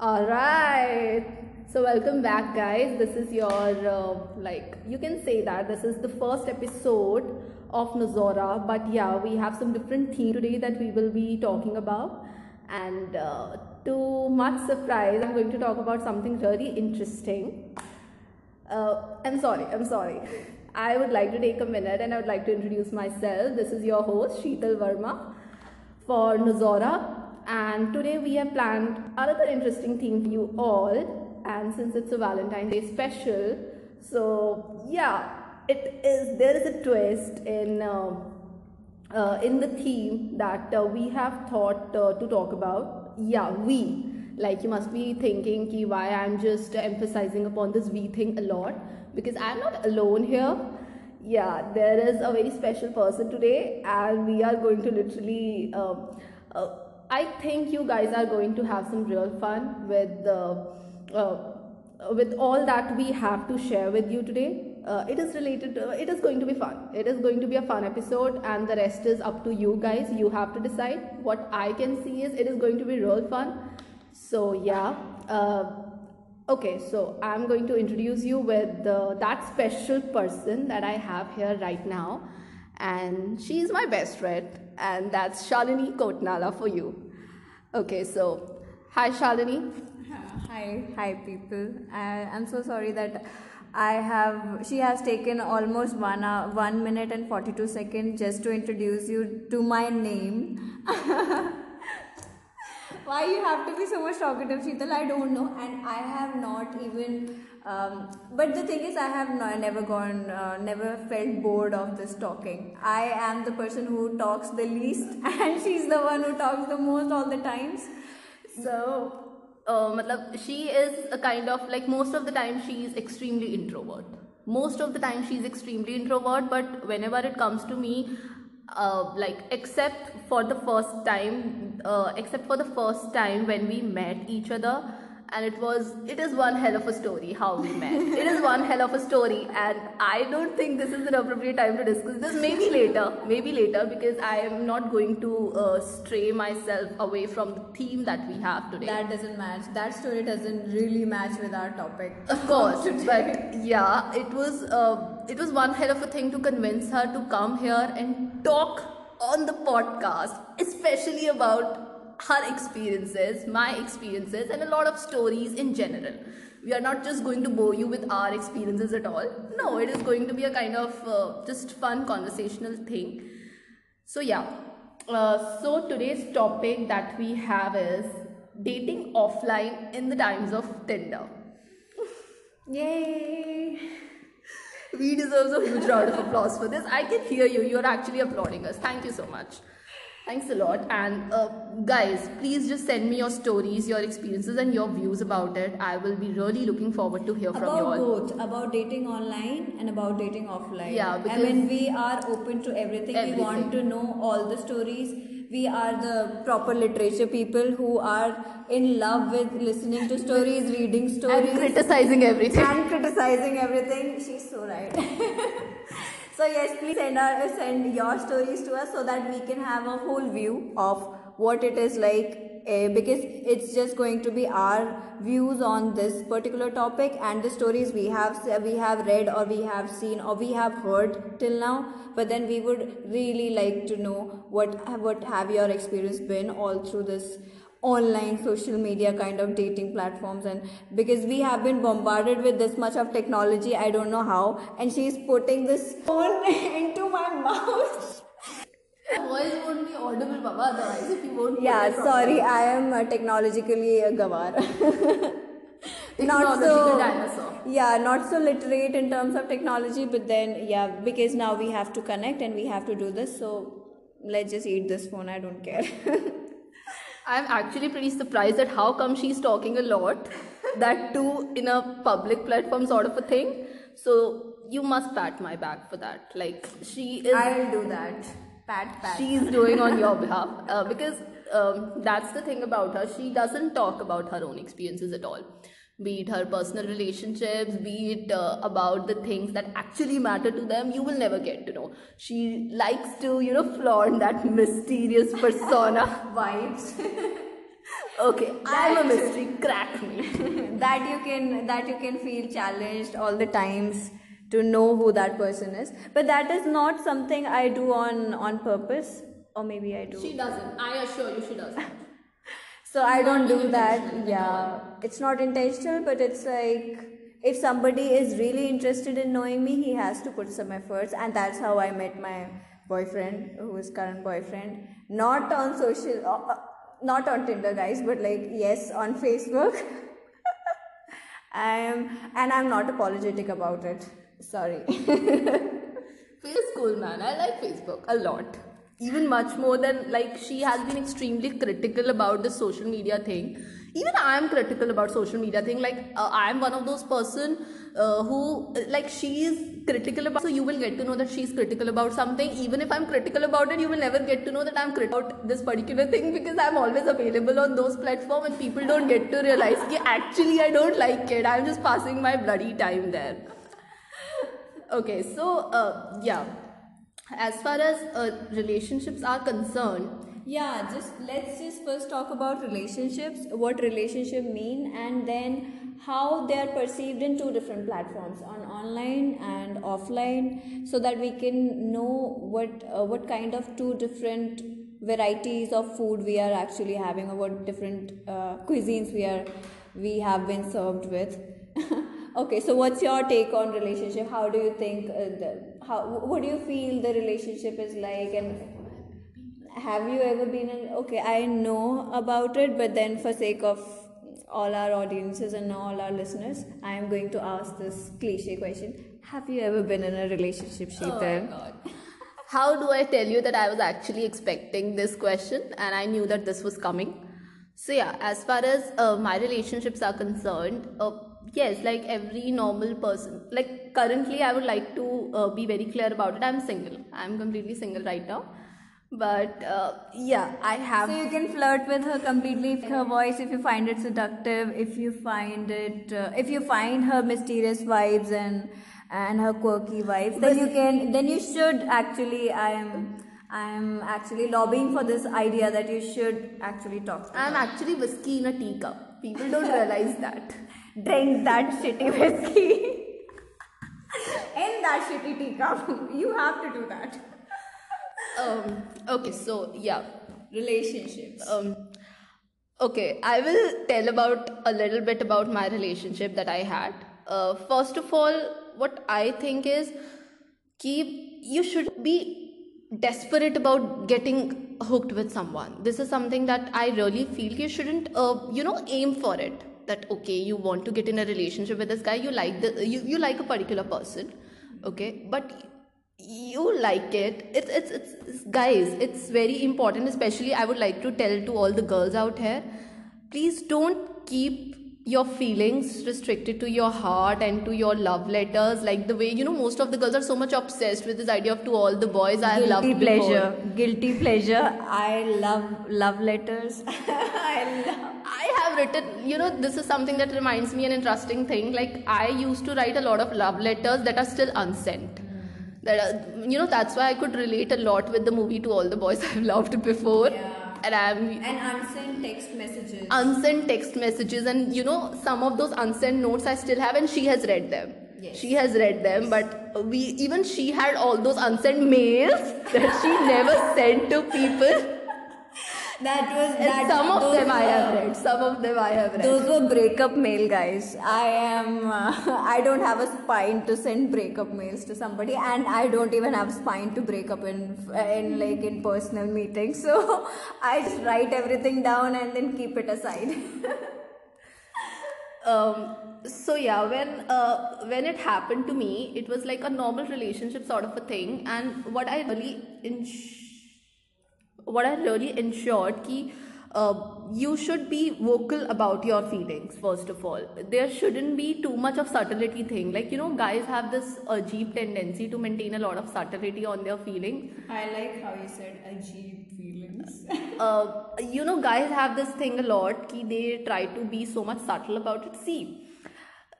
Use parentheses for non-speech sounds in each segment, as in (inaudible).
All right. So welcome back, guys. This is your uh, like you can say that this is the first episode of Nozora, but yeah, we have some different theme today that we will be talking about, and uh, to much surprise, I'm going to talk about something really interesting. Uh, I'm sorry. I'm sorry. I would like to take a minute and I would like to introduce myself. This is your host, Sheetal Verma for Nozora. And today we have planned another interesting theme for you all. And since it's a Valentine's Day special, so yeah, it is. There is a twist in uh, uh, in the theme that uh, we have thought uh, to talk about. Yeah, we. Like you must be thinking, ki why I'm just emphasizing upon this we thing a lot because I'm not alone here. Yeah, there is a very special person today, and we are going to literally. Uh, I think you guys are going to have some real fun with the. Uh, with all that we have to share with you today. Uh, it is related to, it is going to be fun. It is going to be a fun episode and the rest is up to you guys. You have to decide. What i can see is it is going to be real fun. So yeah. Uh, okay. So i'm going to introduce you with uh, that special person that i have here right now. And she's my best friend and that's shalini kotnala for you okay so hi shalini (laughs) Hi, hi people. I, I'm so sorry that I have. She has taken almost one hour, one minute and forty two seconds just to introduce you to my name. (laughs) Why you have to be so much talkative, Sheetal? I don't know, and I have not even. Um, but the thing is, I have not, never gone, uh, never felt bored of this talking. I am the person who talks the least, (laughs) and she's the one who talks the most all the times. So she is a kind of like most of the time she is extremely introvert most of the time she's extremely introvert but whenever it comes to me uh, like except for the first time uh, except for the first time when we met each other and it was it is one hell of a story how we met it is one hell of a story and i don't think this is an appropriate time to discuss this maybe later maybe later because i am not going to uh, stray myself away from the theme that we have today that doesn't match. That story doesn't really match with our topic. of course (laughs) but yeah it was uh, it was one hell of a thing to convince her to come here and talk on the podcast especially about her experiences my experiences and a lot of stories in general we are not just going to bore you with our experiences at all no it is going to be a kind of uh, just fun conversational thing so yeah uh, so today's topic that we have is dating offline in the times of tinder Yay! we deserve a huge round of applause for this. I can hear you. You're actually applauding us. Thank you so much. Thanks a lot. And uh, guys, please just send me your stories, your experiences, and your views about it. I will be really looking forward to hear from you About all. both, about dating online and about dating offline. Yeah, I because- mean, we are open to everything. We want to know all the stories. We are the proper literature people who are in love with listening to stories, reading stories, And criticizing everything. and criticizing everything. She's so right. (laughs) so yes, please send our send your stories to us so that we can have a whole view of what it is like. eh, because it's just going to be our views on this particular topic and the stories we have we have read or we have seen or we have heard till now. But then we would really like to know what what have your experience been all through this online social media kind of dating platforms and because we have been bombarded with this much of technology i don't know how and she's putting this phone (laughs) into my mouth voice won't be audible, Baba. Otherwise, if you won't. yeah sorry i am uh, technologically a gavar (laughs) not so dinosaur. yeah not so literate in terms of technology but then yeah because now we have to connect and we have to do this so let's just eat this phone i don't care (laughs) I'm actually pretty surprised at how come she's talking a lot. (laughs) That too in a public platform sort of a thing. So you must pat my back for that. Like she is i'll do that pat pat she's doing on your (laughs) behalf uh, because um, that's the thing about her she doesn't talk about her own experiences at all be it her personal relationships be it uh, about the things that actually matter to them you will never get to know she likes to you know flaunt that mysterious persona (laughs) vibes (laughs) Okay, I'm a mystery. Crack me. (laughs) that you can that you can feel challenged all the times to know who that person is but that is not something i do on on purpose or maybe i do She doesn't. I assure you, she doesn't. So i don't do that. Yeah. It's not intentional but it's like if somebody is really interested in knowing me he has to put some efforts and that's how i met my boyfriend who is current boyfriend. Not on social uh, uh, not on tinder guys but like yes on facebook. (laughs) I am and i'm not apologetic about it. Sorry. (laughs) Feels cool, man. I like Facebook a lot. Even much more than like she has been extremely critical about the social media thing. Even I am critical about social media thing. Like uh, I am one of those person uh, who like she is critical about. So you will get to know that she is critical about something. Even if I'm critical about it, you will never get to know that I'm critical about this particular thing because I'm always available on those platform and people don't get to realize that actually I don't like it. I'm just passing my bloody time there okay so uh, yeah as far as uh, relationships are concerned Yeah, just let's just first talk about relationships, what relationship mean, and then how they are perceived in two different platforms, on online and offline, so that we can know what uh, what kind of two different varieties of food we are actually having, or what different uh, cuisines we are we have been served with. (laughs) okay, so what's your take on relationship? How do you think? Uh, the, how what do you feel the relationship is like, and have you ever been in okay i know about it but then for sake of all our audiences and all our listeners i am going to ask this cliche question have you ever been in a relationship Sheetal? Oh god how do i tell you that i was actually expecting this question and i knew that this was coming so yeah as far as uh, my relationships are concerned uh, yes like every normal person. Like currently i would like to uh, be very clear about it. I'm single. I'm completely single right now. But uh, yeah i have so you can flirt with her completely with her voice if you find it seductive if you find it uh, if you find her mysterious vibes and and her quirky vibes then you can then you should actually i am i am actually lobbying for this idea that you should actually talk to i'm actually whiskey in a teacup. People don't realize that (laughs) drink that shitty whiskey in that shitty teacup. You have to do that. um okay so yeah Relationships. um okay i will tell about a little bit about my relationship that i had uh, first of all what i think is keep you should be desperate about getting hooked with someone this is something that i really feel you shouldn't uh, you know aim for it that okay you want to get in a relationship with this guy you like the you, you like a particular person okay but you like it it's, it's it's it's guys it's very important especially i would like to tell to all the girls out here please don't keep your feelings restricted to your heart and to your love letters like the way you know most of the girls are so much obsessed with this idea of to all the boys i Guilty before. pleasure. Guilty pleasure. I love love letters. (laughs) I love. I have written, you know, this is something that reminds me an interesting thing. Like I used to write a lot of love letters that are still unsent. That are, you know, that's why I could relate a lot with the movie to all the boys I've loved before. Yeah. And I'm And unsent text messages. unsent text messages, and you know, some of those unsent notes I still have, and she has read them. Yes. She has read them, but we even she had all those unsent mails (laughs) that she never sent to people. That was that. some of them I have read. Some of them I have read. Those were breakup mail, guys. I am. Uh, (laughs) I don't have a spine to send breakup mails to somebody, and I don't even have spine to break up in in like in personal meetings. (laughs) So I just write everything down and then keep it aside. (laughs) um, so yeah when uh, when it happened to me it was like a normal relationship sort of a thing and what i really ins- what i really ensured ki uh, you should be vocal about your feelings first of all. There shouldn't be too much of subtlety thing. Like you know guys have this ajeeb tendency to maintain a lot of subtlety on their feelings I like how you said ajeeb feelings. (laughs) uh, you know guys have this thing a lot ki they try to be so much subtle about it. See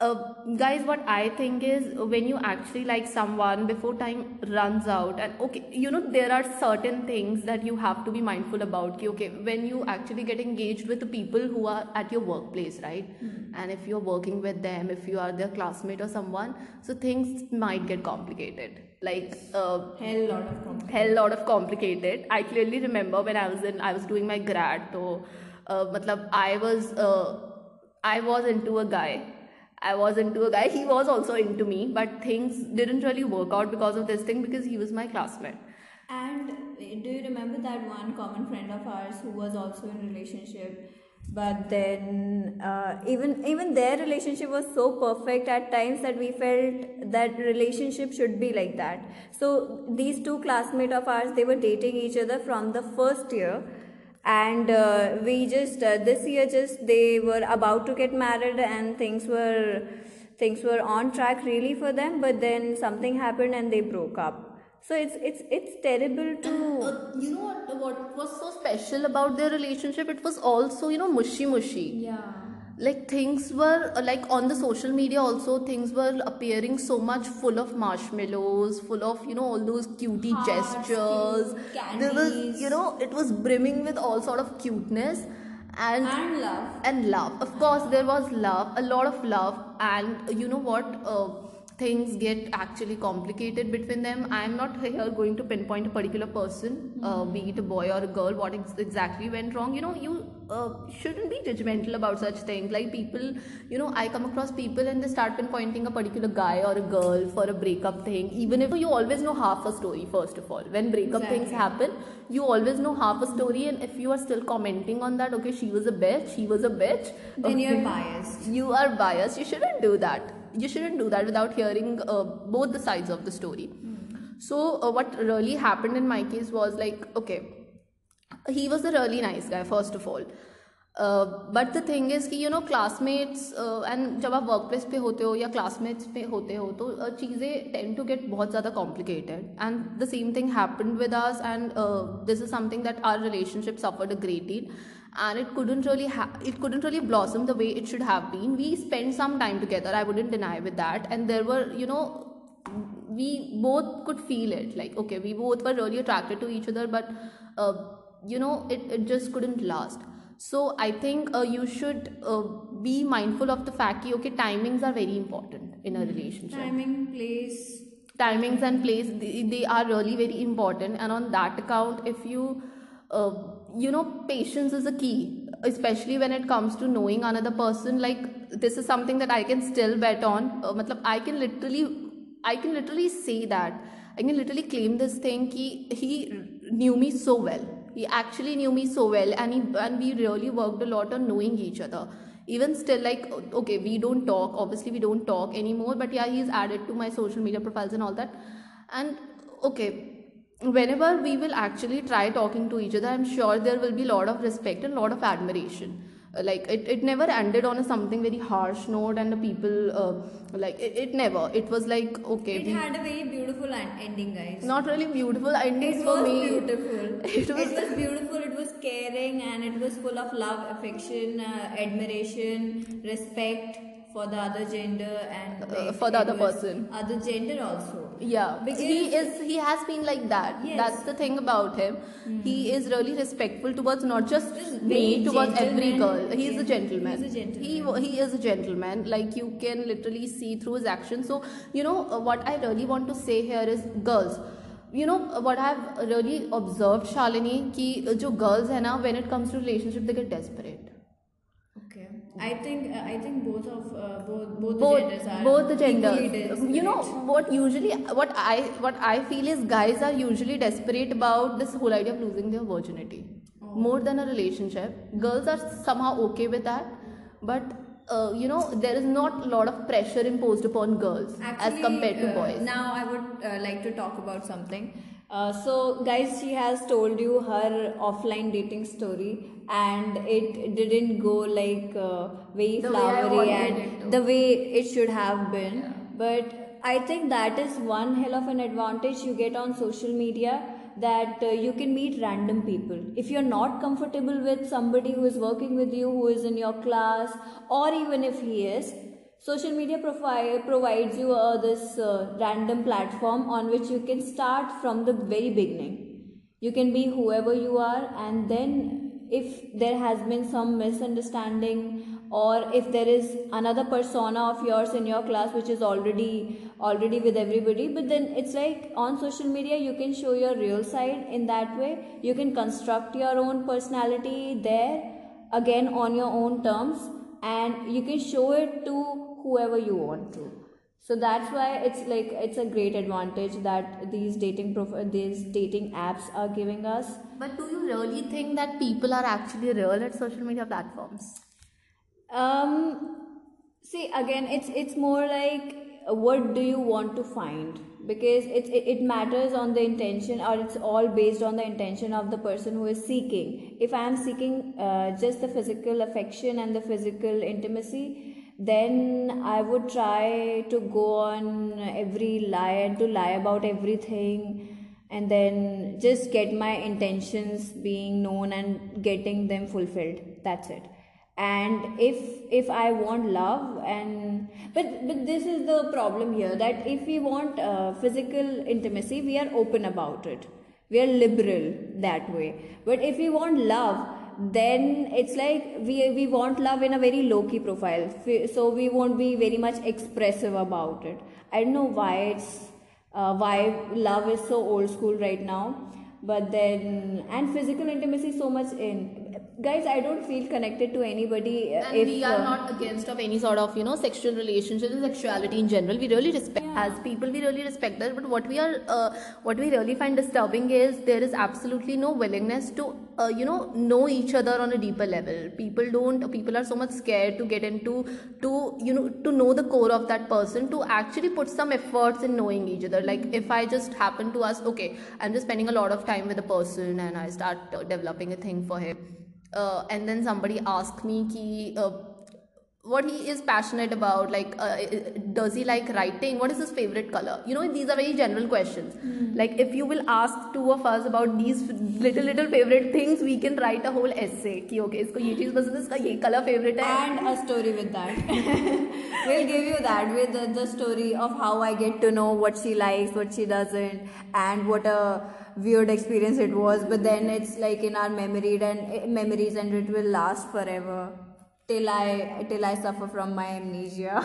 uh, guys what i think is when you actually like someone before time runs out and okay you know there are certain things that you have to be mindful about okay when you actually get engaged with the people who are at your workplace right Hmm. and if you're working with them if you are their classmate or someone so things might get complicated like uh, Hell lot of compliments. hell lot of complicated i clearly remember when i was in i was doing my grad so uh, matlab i was uh, i was into a guy i was into a guy he was also into me but things didn't really work out because of this thing because he was my classmate And do you remember that one common friend of ours who was also in relationship? But then, uh, even even their relationship was so perfect at times that we felt that relationship should be like that. So these two classmates of ours, they were dating each other from the first year, and uh, we just uh, this year just they were about to get married, and things were things were on track really for them. But then something happened, and they broke up. So it's it's it's terrible to Uh, you know what, what was so special about their relationship it was also you know mushy mushy yeah. Like things were uh, like on the social media also things were appearing so much full of marshmallows full of you know all those cutie Hearts, gestures. there was you know it was brimming with all sort of cuteness and and love. and love. Of course there was love a lot of love and you know what uh, things get actually complicated between them. I'm not here going to pinpoint a particular person uh, be it a boy or a girl what ex- exactly went wrong. You know you uh, shouldn't be judgmental about such things. Like people you know i come across people and they start pinpointing a particular guy or a girl for a breakup thing. Even if you always know half a story first of all. When breakup things happen you always know half a story. And if you are still commenting on that okay she was a bitch he was a bitch Then you're biased. you are biased. You shouldn't do that you shouldn't do that without hearing uh, both the sides of the story so uh, what really happened in my case was like okay he was a really nice guy first of all uh, but the thing is कि you know classmates uh, and जब आप workplace पे होते हो या classmates पे होते हो तो uh, चीज़ें tend to get बहुत ज़्यादा complicated and the same thing happened with us and uh, this is something that our relationship suffered a great deal and it couldn't really ha- it couldn't really blossom the way it should have been. We spent some time together i wouldn't deny with that. And there were you know we both could feel it like okay we both were really attracted to each other but uh, you know it, it just couldn't last. So i think uh, you should uh, be mindful of the fact that okay timings are very important in a relationship. Timing, place. timings and place they, they are really very important. And on that account if you uh, you know patience is a key especially when it comes to knowing another person. Like this is something that i can still bet on. Uh, matlab, i can literally i can literally say that. I can literally claim this thing ki he knew me so well. He actually knew me so well and he and we really worked a lot on knowing each other. Even still like okay we don't talk. Obviously we don't talk anymore but yeah he's added to my social media profiles and all that. And okay whenever we will actually try talking to each other i'm sure there will be a lot of respect and a lot of admiration Uh, like it, it never ended on a something very harsh note and the people uh, like it, it never it was like okay It we, had a very beautiful en- ending, guys. not really beautiful endings it for was me beautiful. (laughs) It was- beautiful. It was caring and it was full of love, affection, uh, admiration, respect for the other gender and Uh, for the other was person. Other gender also. Yeah Because- he is he has been like that. Yes. that's the thing about him. He is really respectful towards not just Just me towards every girl. He is a gentleman He's a gentleman. he, he is a gentleman. Like you can literally see through his actions. So you know uh, what i really want to say here is girls. You know uh, what i've really observed shalini ki uh, jo girls hai na when it comes to relationship they get desperate. I think uh, I think both of uh, both both the genders are both the genders. you know what usually what i what i feel is guys are usually desperate about this whole idea of losing their virginity. Oh. more than a relationship. Girls are somehow okay with that. But uh, you know there is not a lot of pressure imposed upon girls as compared to uh, boys. Now I would uh, like to talk about something. Uh, so, guys, she has told you her offline dating story, and it didn't go like uh, very The way flowery wanted and the way it should have been. But I think that is one hell of an advantage you get on social media that uh, you can meet random people. If you're not comfortable with somebody who is working with you, who is in your class, or even if he is, social media profile provides you uh, this uh, random platform on which you can start from the very beginning. You can be whoever you are and then if there has been some misunderstanding or if there is another persona of yours in your class which is already already with everybody but then it's like on social media you can show your real side in that way. You can construct your own personality there again on your own terms and you can show it to whoever you want to. So that's why it's like it's a great advantage that these dating prof- these dating apps are giving us. But do you really think that people are actually real at social media platforms? um see again it's it's more like what do you want to find? Because it's it, it matters on the intention or it's all based on the intention of the person who is seeking. If i am seeking uh, just the physical affection and the physical intimacy then i would try to go on every lie and to lie about everything and then just get my intentions being known and getting them fulfilled. That's it. And if if i want love and but but this is the problem here that if we want uh, physical intimacy we are open about it. We are liberal that way. But if we want love then it's like we we want love in a very low key profile so we won't be very much expressive about it. I don't know why it's uh, why love is so old school right now but then and physical intimacy so much in guys i don't feel connected to anybody uh, And if we are uh, not against of any sort of you know sexual relationships and sexuality in general. We really respect as people. We really respect that. But what we are, uh, what we really find disturbing is there is absolutely no willingness to uh, you know know each other on a deeper level. People don't. People are so much scared to get into to you know to know the core of that person to actually put some efforts in knowing each other. Like if I just happen to ask, okay, I'm just spending a lot of time with a person and I start uh, developing a thing for him uh, and then somebody asked me ki, uh, what he is passionate about like uh, uh, does he like writing? What is his favorite color? You know these are very general questions. Hmm. Like if you will ask two of us about these little little favorite things we can write a whole essay. Ki okay isko ye cheez pasand hai iska ye color favorite hai. And a story with that. (laughs) (laughs) We'll give you that with the, the story of how i get to know what she likes what she doesn't and what a weird experience it was. But then it's like in our memory and eh, memories and it will last forever till i till i suffer from my amnesia.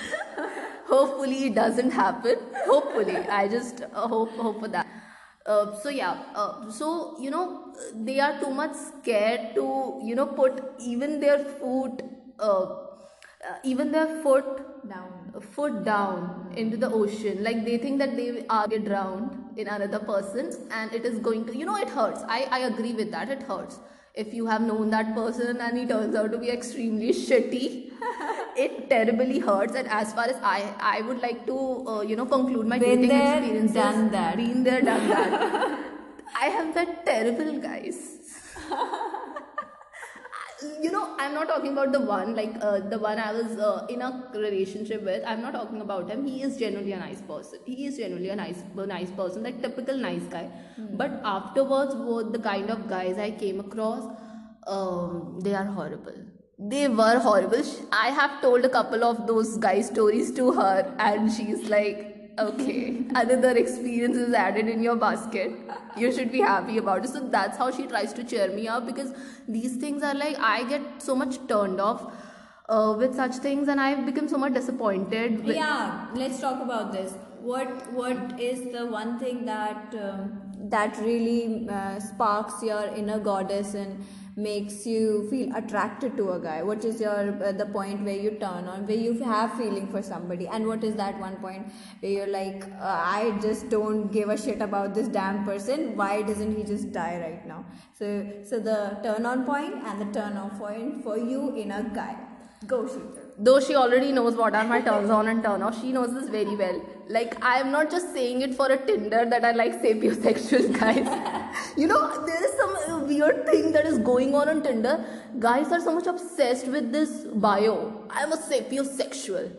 (laughs) Hopefully it doesn't happen. Hopefully. I just uh, hope hope for that. Uh, so yeah uh, so you know they are too much scared to you know put even their foot uh, uh, even their foot down foot down into the ocean. Like they think that they are get drowned in another person and it is going to you know it hurts. I i agree with that. It hurts if you have known that person and he turns out to be extremely shitty (laughs) it terribly hurts. And as far as i i would like to uh, you know conclude my Been dating there, experiences. done that. been there done that. (laughs) I have that terrible guys (laughs) you know i'm not talking about the one like uh, the one i was uh, in a relationship with. I'm not talking about him. He is genuinely a nice person. He is genuinely a nice a nice person like typical nice guy. But afterwards what the kind of guys i came across um, they are horrible. They were horrible. I have told a couple of those guy stories to her and she's like okay. Another experience is added in your basket. You should be happy about it. So that's how she tries to cheer me up because these things are like i get so much turned off uh, with such things and i've become so much disappointed with, yeah let's talk about this. What what is the one thing that um, that really uh, sparks your inner goddess and makes you feel attracted to a guy? What is your uh, the point where you turn on where you have feeling for somebody? And what is that one point where you're like uh, i just don't give a shit about this damn person. Why doesn't he just die right now? So so the turn on point and the turn off point for you in a guy. Go Sheetal. Though she already knows what are my turns on and turn off she knows this very well. Like i am not just saying it for a tinder that i like sapiosexual (laughs) guys. You know there is some uh, weird thing that is going on on tinder. Guys are so much obsessed with this bio. I am a sapiosexual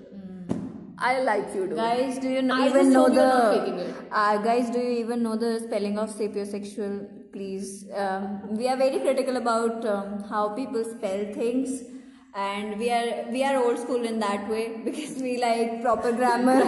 i like you dude. Guys, do you know, even know the you're not faking it. uh, guys? Do you even know the spelling of sapiosexual? Please, um, we are very critical about um, how people spell things, and we are we are old school in that way because we like proper (laughs) grammar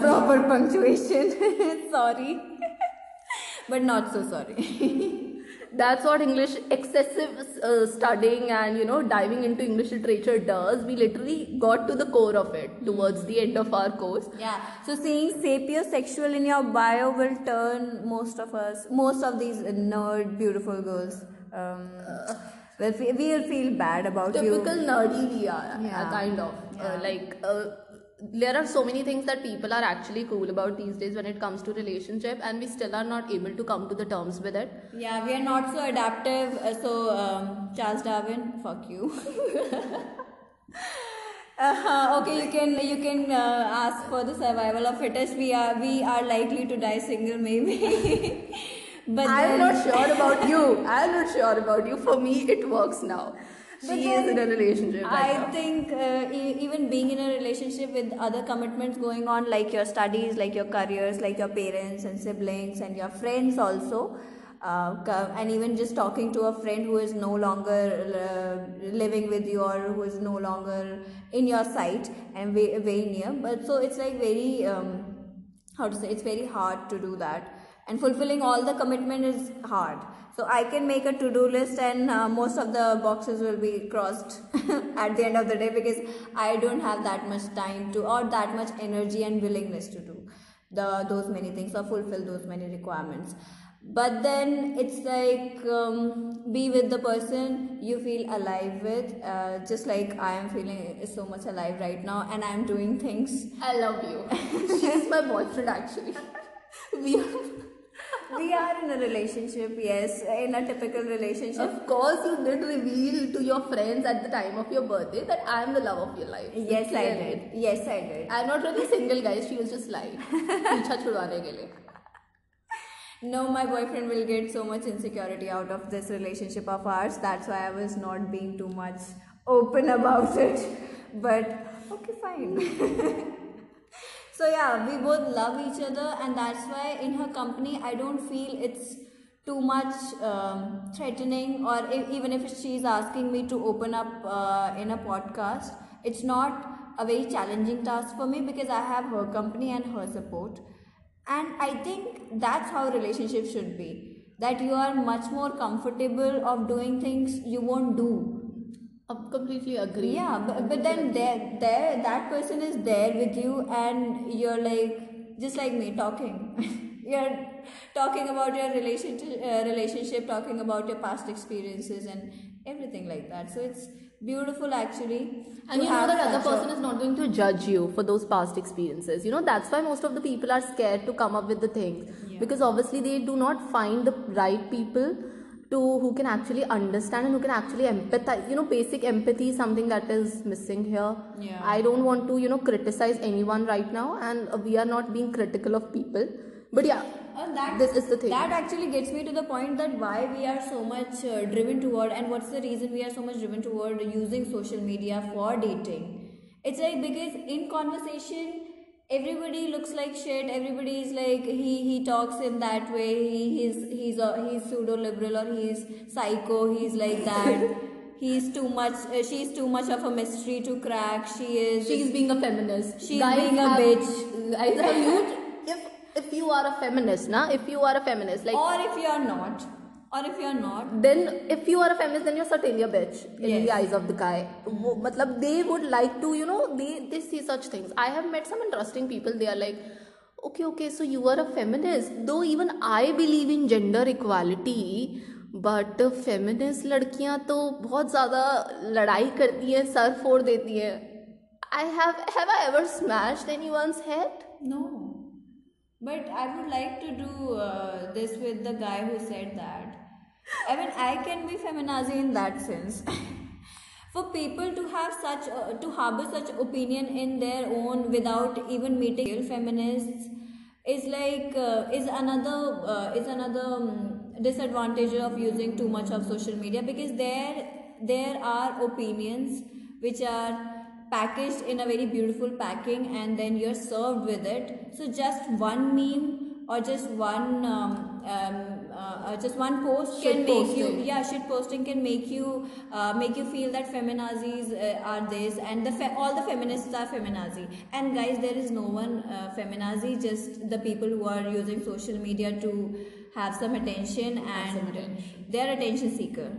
proper punctuation. (laughs) Sorry. (laughs) But not so sorry. That's what english excessive uh, studying and you know diving into english literature does. We literally got to the core of it towards the end of our course. Yeah. So seeing sapiosexual in your bio will turn most of us most of these nerd beautiful girls um, will fe- we'll feel bad about you typical nerdy we are uh, Yeah. kind of uh, like uh, there are so many things that people are actually cool about these days when it comes to relationship and we still are not able to come to the terms with it Yeah, we are not so adaptive. Uh, so, um, Charles Darwin, fuck you. (laughs) uh, okay, you can you can uh, ask for the survival of fittest. We are we are likely to die single, maybe. (laughs) but i'm then- not sure about you i'm not sure about you for me it works now she is in a relationship right I now. think uh, e- even being in a relationship with other commitments going on, like your studies, like your careers, like your parents and siblings and your friends also, uh, and even just talking to a friend who is no longer uh, living with you or who is no longer in your sight and way, way near. But so it's like very, um, how to say, it's very hard to do that. And fulfilling all the commitment is hard. So I can make a to-do list and uh, most of the boxes will be crossed (laughs) at the end of the day because I don't have that much time to or that much energy and willingness to do the those many things or fulfill those many requirements. But then it's like um, be with the person you feel alive with, uh, just like I am feeling so much alive right now, and I'm doing things i love you (laughs) she's my boyfriend actually we are we are in a relationship yes in a typical relationship Of course, you did reveal to your friends at the time of your birthday that I am the love of your life. yes i Clearly. did yes i did I'm not really single, guys. She was just lying. (laughs) पीछा छुड़वाने के लिए. no my boyfriend will get so much insecurity out of this relationship of ours that's why i was not being too much open about it but okay fine (laughs) so yeah we both love each other and that's why in her company i don't feel it's too much um, threatening or if, even if she's asking me to open up uh, in a podcast it's not a very challenging task for me because i have her company and her support. And i think that's how relationships should be that you are much more comfortable of doing things you won't do I completely agree. yeah but, but then there there that person is there with you and you're like just like me talking (laughs) you're talking about your relationship uh, relationship talking about your past experiences and everything like that so it's beautiful actually And you know that other person is not going to judge you for those past experiences. You know, that's why most of the people are scared to come up with the things. Yeah. Because obviously they do not find the right people to who can actually understand and who can actually empathize. You know, basic empathy is something that is missing here. Yeah. I don't want to, you know, criticize anyone right now and we are not being critical of people. But yeah, Uh, that, this is the thing. That actually gets me to the point that why we are so much uh, driven toward, and what's the reason we are so much driven toward using social media for dating. It's like because in conversation, everybody looks like shit. Everybody is like he he talks in that way. He he's he's a, he's pseudo liberal or he's psycho. He's like that. (laughs) He's too much. Uh, she's too much of a mystery to crack. She is. She's being a feminist. She's being a have- bitch. Guys, have you, if if you are a feminist, na, if you are a feminist, like or if you're not, और if you are not then if you are a then you are certainly a bitch in the eyes of the guy वो मतलब they would like to you know they they see such things I have met some interesting people they are like okay okay so you are a feminist though even I believe in gender equality but feminist लड़कियाँ तो बहुत ज़्यादा लड़ाई करती हैं sir फोड़ देती हैं I have have I ever smashed any one's head no but I would like to do this with the guy who said that I mean, I can be feminazi in that sense. (laughs) For people to have such, uh, to harbor such opinion in their own without even meeting real feminists is like, uh, is another, uh, is another um, disadvantage of using too much of social media because there, there are opinions which are packaged in a very beautiful packing and then you're served with it so just one meme or just one um, um, uh, just one post can make you yeah shit posting can make you uh, make you feel that feminazis uh, are this and the fe- all the feminists are feminazi and guys there is no one uh, feminazi just the people who are using social media to have some attention and some attention. they are attention seeker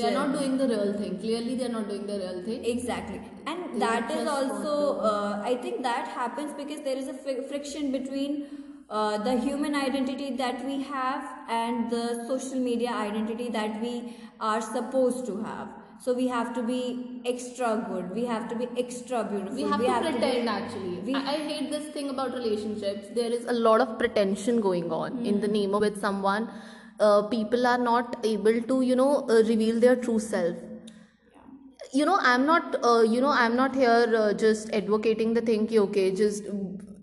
They're not doing the real thing. Clearly, they're not doing the real thing. exactly and They that is also uh, i think that happens because there is a fri- friction between uh, the human identity that we have and the social media identity that we are supposed to have so we have to be extra good we have to be extra beautiful We have to be- pretend actually. we- I, I hate this thing about relationships. There is a lot of pretension going on in the name of with someone. Uh, people are not able to, you know, uh, reveal their true self You know, I'm not, uh, you know, I'm not here uh, just advocating the thing कि okay, just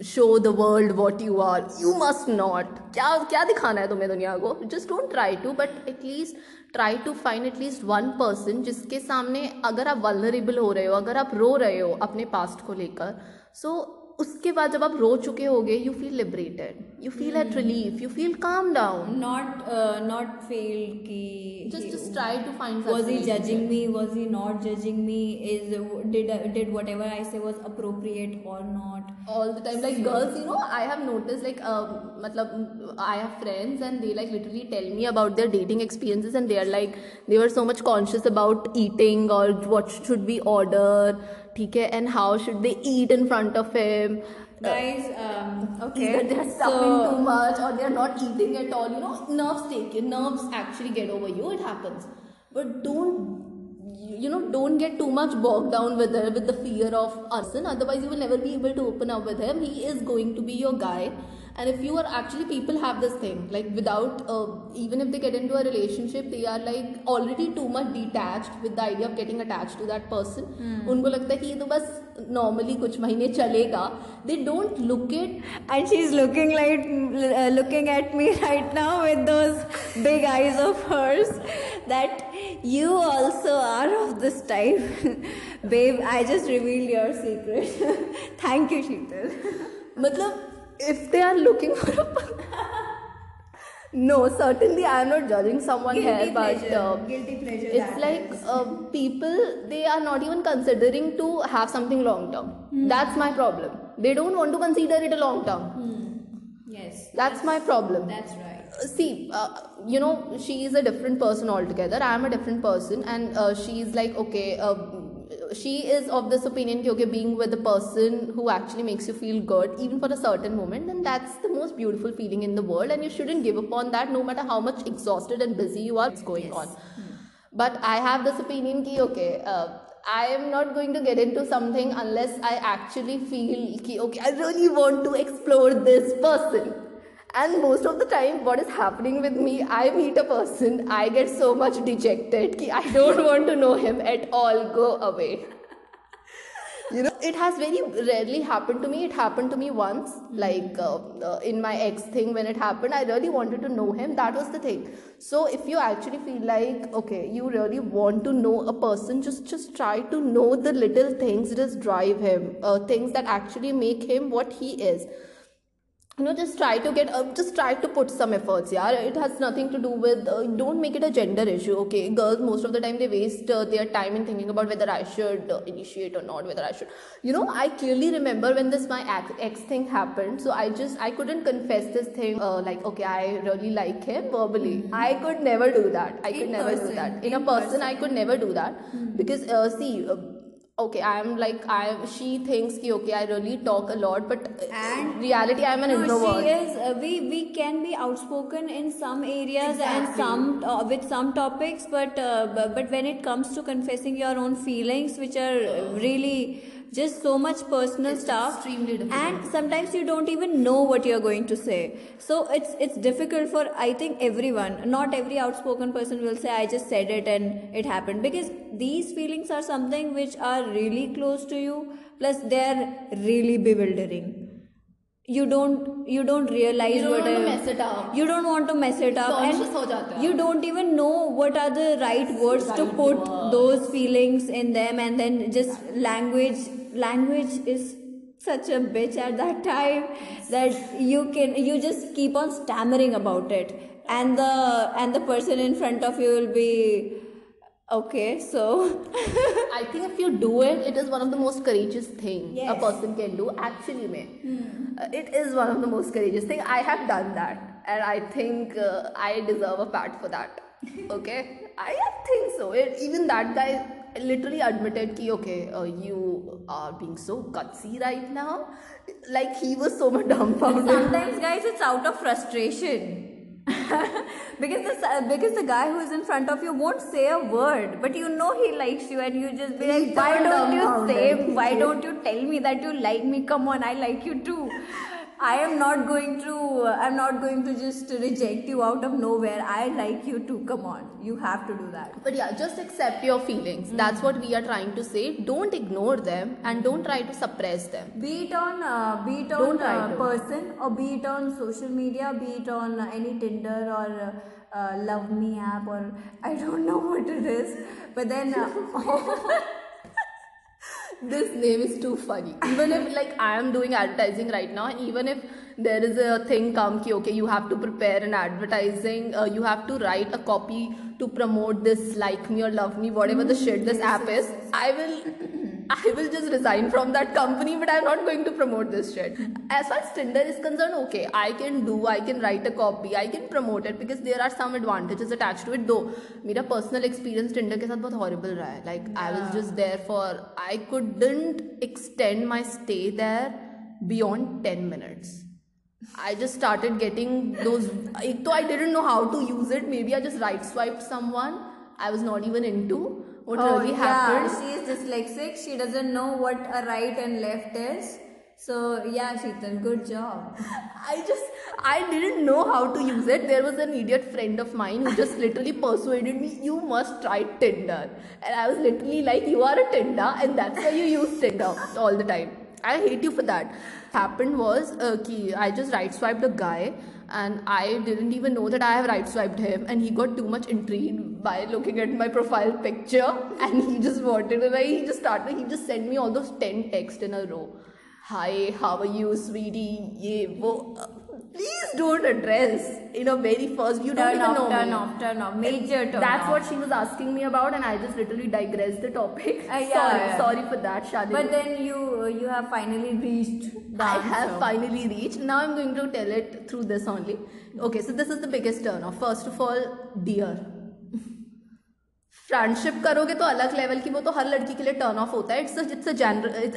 show the world what you are. You must not. क्या क्या दिखाना है तुम्हें दुनिया को? Just don't try to, but at least try to find at least one person जिसके सामने अगर आप vulnerable हो रहे हो अगर आप रो रहे हो अपने past को लेकर so उसके बाद जब आप रो चुके होगे you feel liberated you feel at relief you feel calm down not not feel की just try to find was he judging me was he not judging me is did did whatever I say was appropriate और not all the time like girls you know I have notice like मतलब I have friends and they like literally tell me about their dating experiences and they are like they are so much conscious about eating और what should be order or what should we order ठीक है and how should they eat in front of him guys um, okay either they're stuffing so too much or they're not eating at all you know nerves take you nerves actually get over you it happens but don't you know don't get too much bogged down with the, with the fear of arson otherwise you will never be able to open up with him he is going to be your guy and if you are actually people have this thing like without uh, even if they get into a relationship they are like already too much detached with the idea of getting attached to that person उनको लगता है कि ये तो बस normally कुछ महीने चलेगा they don't look at and she's looking like uh, looking at me (laughs) right now with those big eyes of hers that you also are of this type (laughs) babe i just revealed your secret (laughs) thank you sheetal मतलब if they are looking for a no certainly i am not judging someone here but uh, guilty pleasure it's like uh, people they are not even considering to have something long term. That's my problem. They don't want to consider it a long term. Yes. That's my problem. That's right. See uh, you know she is a different person altogether. I am a different person and uh, she is like okay uh, she is of this opinion कि, okay being with a person who actually makes you feel good even for a certain moment then that's the most beautiful feeling in the world and you shouldn't give up on that no matter how much exhausted and busy you are it's going on. But i have this opinion ki okay uh, i am not going to get into something unless i actually feel ki, okay i really want to explore this person and most of the time what is happening with me i meet a person i get so much dejected ki i don't want to know him at all. Go away. You know it has very rarely happened to me. It happened to me once like uh, uh, in my ex thing when it happened. I really wanted to know him. That was the thing. So if you actually feel like okay you really want to know a person just just try to know the little things that drive him uh, things that actually make him what he is you know just try to get uh, just try to put some efforts yeah it has nothing to do with uh, don't make it a gender issue okay? Girls most of the time they waste uh, their time in thinking about whether i should uh, initiate or not whether i should. You know i clearly remember when this my ex, ex thing happened so i just i couldn't confess this thing uh, like okay i really like him verbally. I could never do that. I could In never do that. In, in a person, person. i could never do that. Because uh, see okay i'm like i she thinks ki, okay i really talk a lot but uh, And- reality i'm an no, introvert. she is uh, we we can be outspoken in some areas and some uh, with some topics but uh, bu- but when it comes to confessing your own feelings which are really just so much personal it's stuff and sometimes you don't even know what you're going to say. So it's it's difficult for i think everyone. Not every outspoken person will say i just said it and it happened. Because these feelings are something which are really close to you plus they're really bewildering. You don't you don't realize you don't what want I, to mess it up. you don't want to mess it up. And you don't even know what are the right words right to put those feelings in them and then just language language is such a bitch at that time that you can you just keep on stammering about it and the and the person in front of you will be okay so I think if you do it, it is one of the most courageous thing a person can do. Actually, me, uh, it is one of the most courageous thing. I have done that, and I think uh, I deserve a pat for that. (laughs) Okay, I think so. It, even that guy literally admitted ki okay, uh, you are being so gutsy right now. Like he was so much dumbfounded. sometimes guys it's out of frustration (laughs) because the because the guy who is in front of you won't say a word but you know he likes you and you just be like why don't you say why don't you tell me that you like me come on i like you too i am not going to i'm not going to just reject you out of nowhere. I like you too. Come on. You have to do that. But yeah, just accept your feelings. That's what we are trying to say. Don't ignore them and don't try to suppress them. be it on uh, be it on uh, person or be it on social media be it on uh, any tinder or uh, uh, love me app or i don't know what it is. But then uh, (laughs) (laughs) this name is too funny. Even if like i am doing advertising right now even if there is a thing come ki okay you have to prepare an advertising uh, you have to write a copy to promote this like me or love me whatever the shit this app is i will i will just resign from that company but i'm not going to promote this shit as far as tinder is concerned okay i can do i can write a copy i can promote it because there are some advantages attached to it though मेरा personal experience tinder के साथ बहुत horrible रहा है like i was just there for i couldn't extend my stay there beyond 10 minutes I just started getting those. एक तो I didn't know how to use it. Maybe I just right swiped someone. I was not even into what oh really yeah happened. she is dyslexic she doesn't know what a right and left is so yeah Sheetal good job (laughs) I just I didn't know how to use it. There was an idiot friend of mine who just literally (laughs) persuaded me, you must try Tinder. And I was literally like, you are a Tinder, and that's why you use Tinder all the time. I hate you for that. Happened was uh, I just right swiped a guy and I didn't even know that I have right swiped him and he got too much intrigued by looking at my profile picture (laughs) and he just wanted to like he just started he just sent me all those 10 texts in a row. Hi, how are you, sweetie? Ye, wo. Please don't address in a very first. You don't even off know turn me. off turn off major turn That's off. what she was asking me about, and I just literally digressed the topic. Uh, yeah, sorry, yeah. sorry for that, Shadi. but then you you have finally reached the I have finally reached. Now I'm going to tell it through this only. Okay, so this is the biggest turn off. First of all, dear. Friendship करोगे तो अलग level की वो तो हर लड़की के लिए turn off होता है. It's it's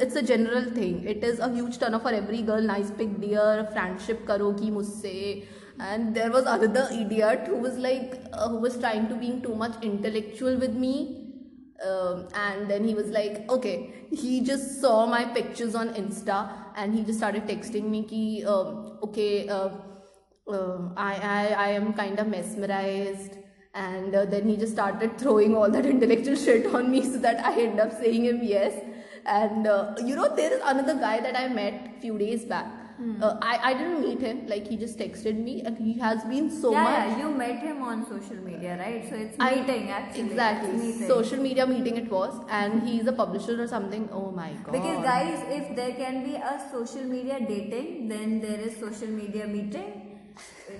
it's a general thing it is a huge turn off for every girl nice pic dear friendship करोगी मुझसे. And there was another idiot who was like who was trying to being too much intellectual with me was like okay he just saw my pictures on insta and he just started texting me ki um, okay uh, um I, I i am kind of mesmerized. And uh, then he just started throwing all that (laughs) intellectual shit on me so that i end up saying him yes and uh, you know there is another guy that i met few days back uh, I, I didn't meet him like he just texted me and he has been so yeah, much yeah, you met him on social media, right? So it's I- meeting actually. Exactly. Meeting. Social media meeting it was, and he's a publisher or something. Oh my god. Because guys, if there can be a social media dating, then there is social media meeting,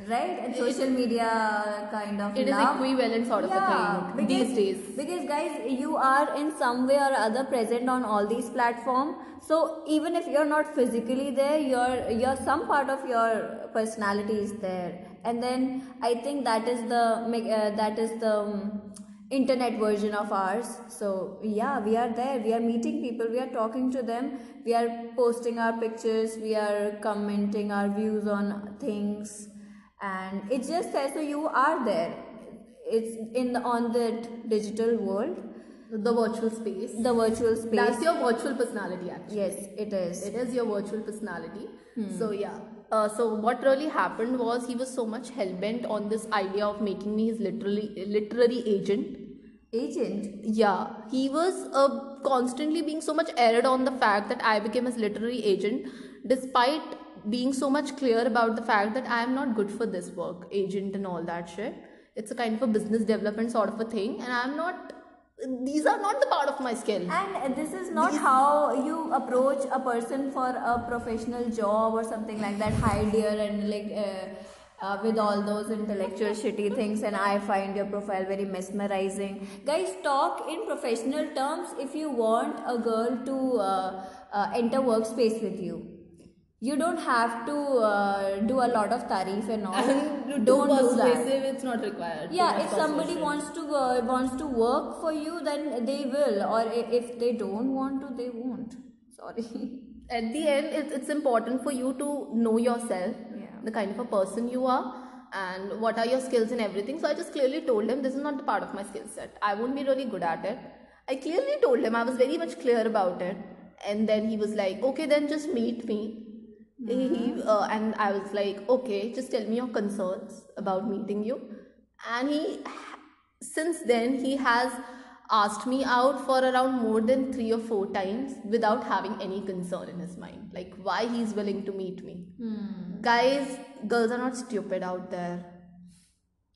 right? And social media kind of It is love. equivalent sort of a thing these days. Because guys, you are in some way or other present on all these platforms. So even if you're not physically there, your your some part of your personality is there, and then I think that is the uh, that is the um, internet version of ours. So yeah, we are there. We are meeting people. We are talking to them. We are posting our pictures. We are commenting our views on things, and it just says so you are there it's in the on the digital world the virtual space. the virtual space That's your virtual personality, actually. yes it is It is your virtual personality. Hmm. So yeah. Uh, so what really happened was he was so much hell bent on this idea of making me his literally literary agent. agent Yeah, he was uh, constantly being so much arid on the fact that I became his literary agent, despite being so much clear about the fact that I am not good for this work, agent and all that shit. It's a kind of a business development sort of a thing, and I'm not. These are not the part of my skill. and this is not how you approach a person for a professional job or something like that hi dear and like uh, uh, with all those intellectual shitty things and i find your profile very mesmerizing guys talk in professional terms if you want a girl to uh, uh, enter workspace with you you don't have to uh, do a lot of tarif and all. (laughs) And don't do that. it's not required. yeah if somebody wants to uh, wants to work for you then they will. Or if they don't want to they won't. Sorry. (laughs) At the end it's, it's important for you to know yourself Yeah. the kind of a person you are and what are your skills and everything. So i just clearly told him this is not the part of my skill set. I won't be really good at it. I clearly told him i was very much clear about it. And then he was like okay then just meet me he, uh, and i was like okay just tell me your concerns about meeting you. And he since then he has asked me out for around more than three or four times without having any concern in his mind like why he's willing to meet me. Guys girls are not stupid out there.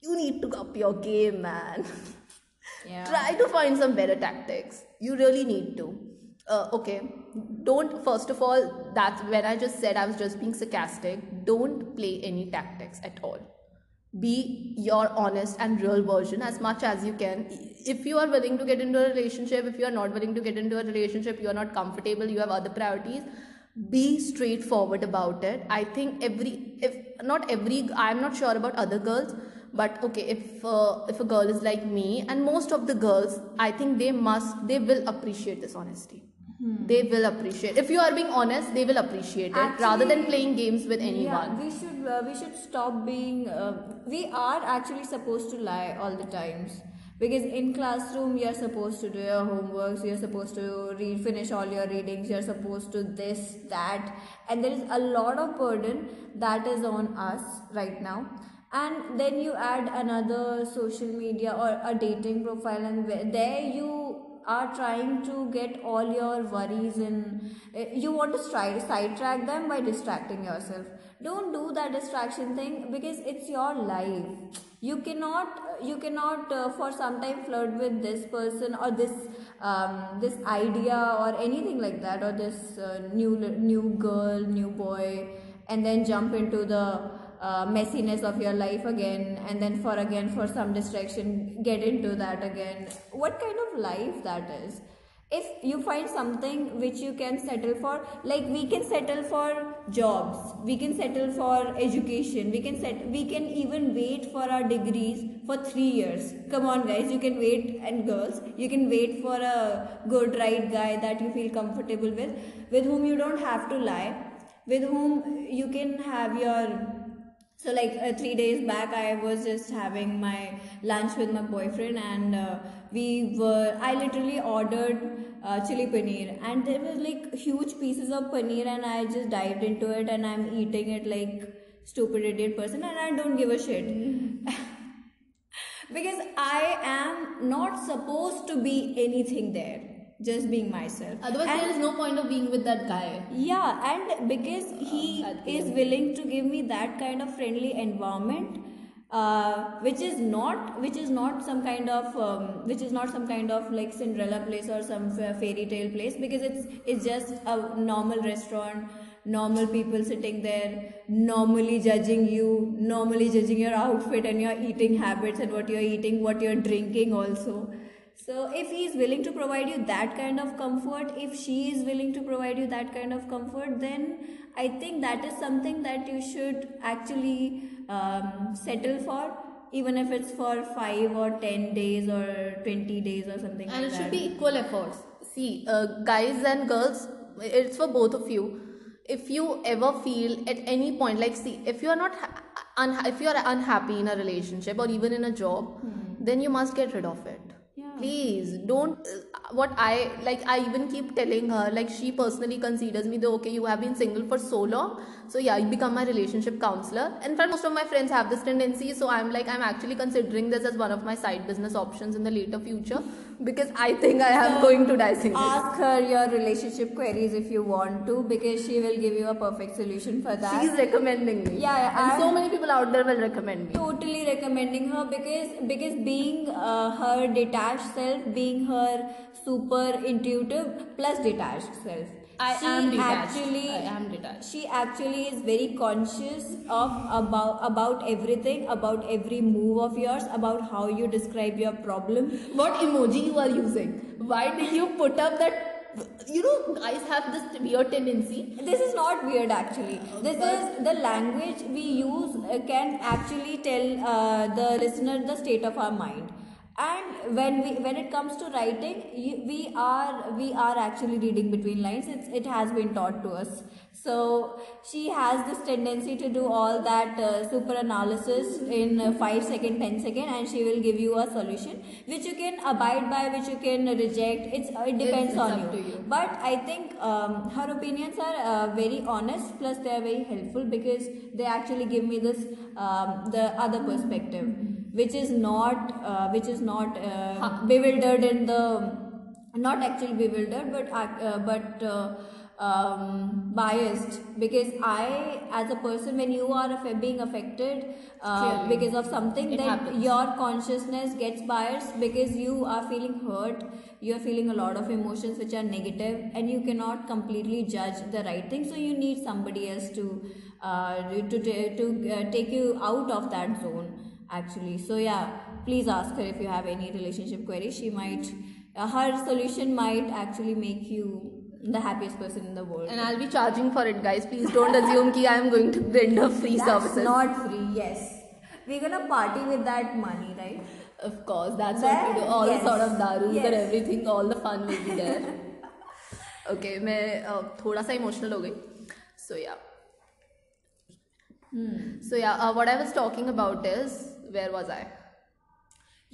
You need to up your game man. (laughs) Yeah. Try to find some better tactics. You really need to uh, okay. Don't first of all that's when i just said i was just being sarcastic. Don't play any tactics at all. Be your honest and real version as much as you can. If you are willing to get into a relationship if you are not willing to get into a relationship you are not comfortable you have other priorities be straightforward about it. I think every if not every i'm not sure about other girls but okay if uh, if a girl is like me and most of the girls i think they must they will appreciate this honesty they will appreciate. If you are being honest they will appreciate it rather than playing games with anyone. yeah we should uh, we should stop being uh, we are actually supposed to lie all the times. Because in classroom you're supposed to do your homeworks you're supposed to read finish all your readings you're supposed to this that. And there is a lot of burden that is on us right now. And then you add another social media or a dating profile and there you are trying to get all your worries and uh, you want to stri- sidetrack them by distracting yourself. Don't do that distraction thing because it's your life. You cannot you cannot uh, for some time flirt with this person or this um, this idea or anything like that or this uh, new new girl new boy and then jump into the uh, messiness of your life again and then for again for some distraction get into that again. What kind of life that is? If you find something which you can settle for like we can settle for jobs we can settle for education we can set we can even wait for our degrees for 3 years. Come on guys you can wait and girls you can wait for a good right guy that you feel comfortable with with whom you don't have to lie with whom you can have your so like uh, three days back i was just having my lunch with my boyfriend and uh, we were i literally ordered uh, chili paneer and there was like huge pieces of paneer and i just dived into it and i'm eating it like stupid idiot person and i don't give a shit. (laughs) Because i am not supposed to be anything there just being myself. Otherwise And- there is no point of being with that guy. Yeah and because he at the is willing to give me that kind of friendly environment uh, which is not which is not some kind of um, which is not some kind of like cinderella place or some fairy tale place because it's it's just a normal restaurant normal people sitting there normally judging you normally judging your outfit and your eating habits and what you're eating what you're drinking also so if he is willing to provide you that kind of comfort, if she is willing to provide you that kind of comfort, then I think that is something that you should actually um, settle for, even if it's for five or ten days or twenty days or something like that. and like it that. should be equal efforts see uh, guys and girls it's for both of you if you ever feel at any point like see if you are not ha- unha- if you are unhappy in a relationship or even in a job then you must get rid of it Yeah. Please don't uh, what i like i even keep telling her like she personally considers me the okay you have been single for so long so yeah you become my relationship counselor. In fact most of my friends have this tendency so i'm like i'm actually considering this as one of my side business options in the later future because i think i am going to die single. Ask her your relationship queries if you want to, because she will give you a perfect solution for that. she's recommending me. Yeah, yeah, and so many people out there will recommend me. totally recommending her because because being uh, her detached self being her super intuitive plus detached self I she am detached. actually I am detached. she actually is very conscious of about about everything about every move of yours about how you describe your problem What emoji you are using? Why did you put up that? You know, guys have this weird tendency. this is not weird actually this is the language we use uh, can actually tell uh, the listener the state of our mind and when we when it comes to writing we are we are actually reading between lines. It's, it has been taught to us. So she has this tendency to do all that uh, super analysis in uh, 5 second 10 second and she will give you a solution which you can abide by which you can reject. It's uh, it depends it's on you. you. but i think um, her opinions are uh, very honest plus they are very helpful because they actually give me this um, the other perspective which is not uh, which is not uh, bewildered in the not actually bewildered but uh, but uh, um, biased. Because i as a person when you are being affected uh, because of something It then happens. your consciousness gets biased because you are feeling hurt. You are feeling a lot of emotions which are negative and you cannot completely judge the right thing. So you need somebody else to uh, to to uh, take you out of that zone actually so yeah please ask her if you have any relationship queries she might uh, her solution might actually make you the happiest person in the world And I'll be charging for it, guys. Please don't assume ki I am going to render free that's services. not free yes we're gonna party with that money right Of course, that's That- what we do. All yes, the sort of darus yes. and everything, all the fun will be (laughs) there. okay, मैं uh, थोड़ा सा emotional हो गई. So yeah. So yeah, uh, what I was talking about is where was I?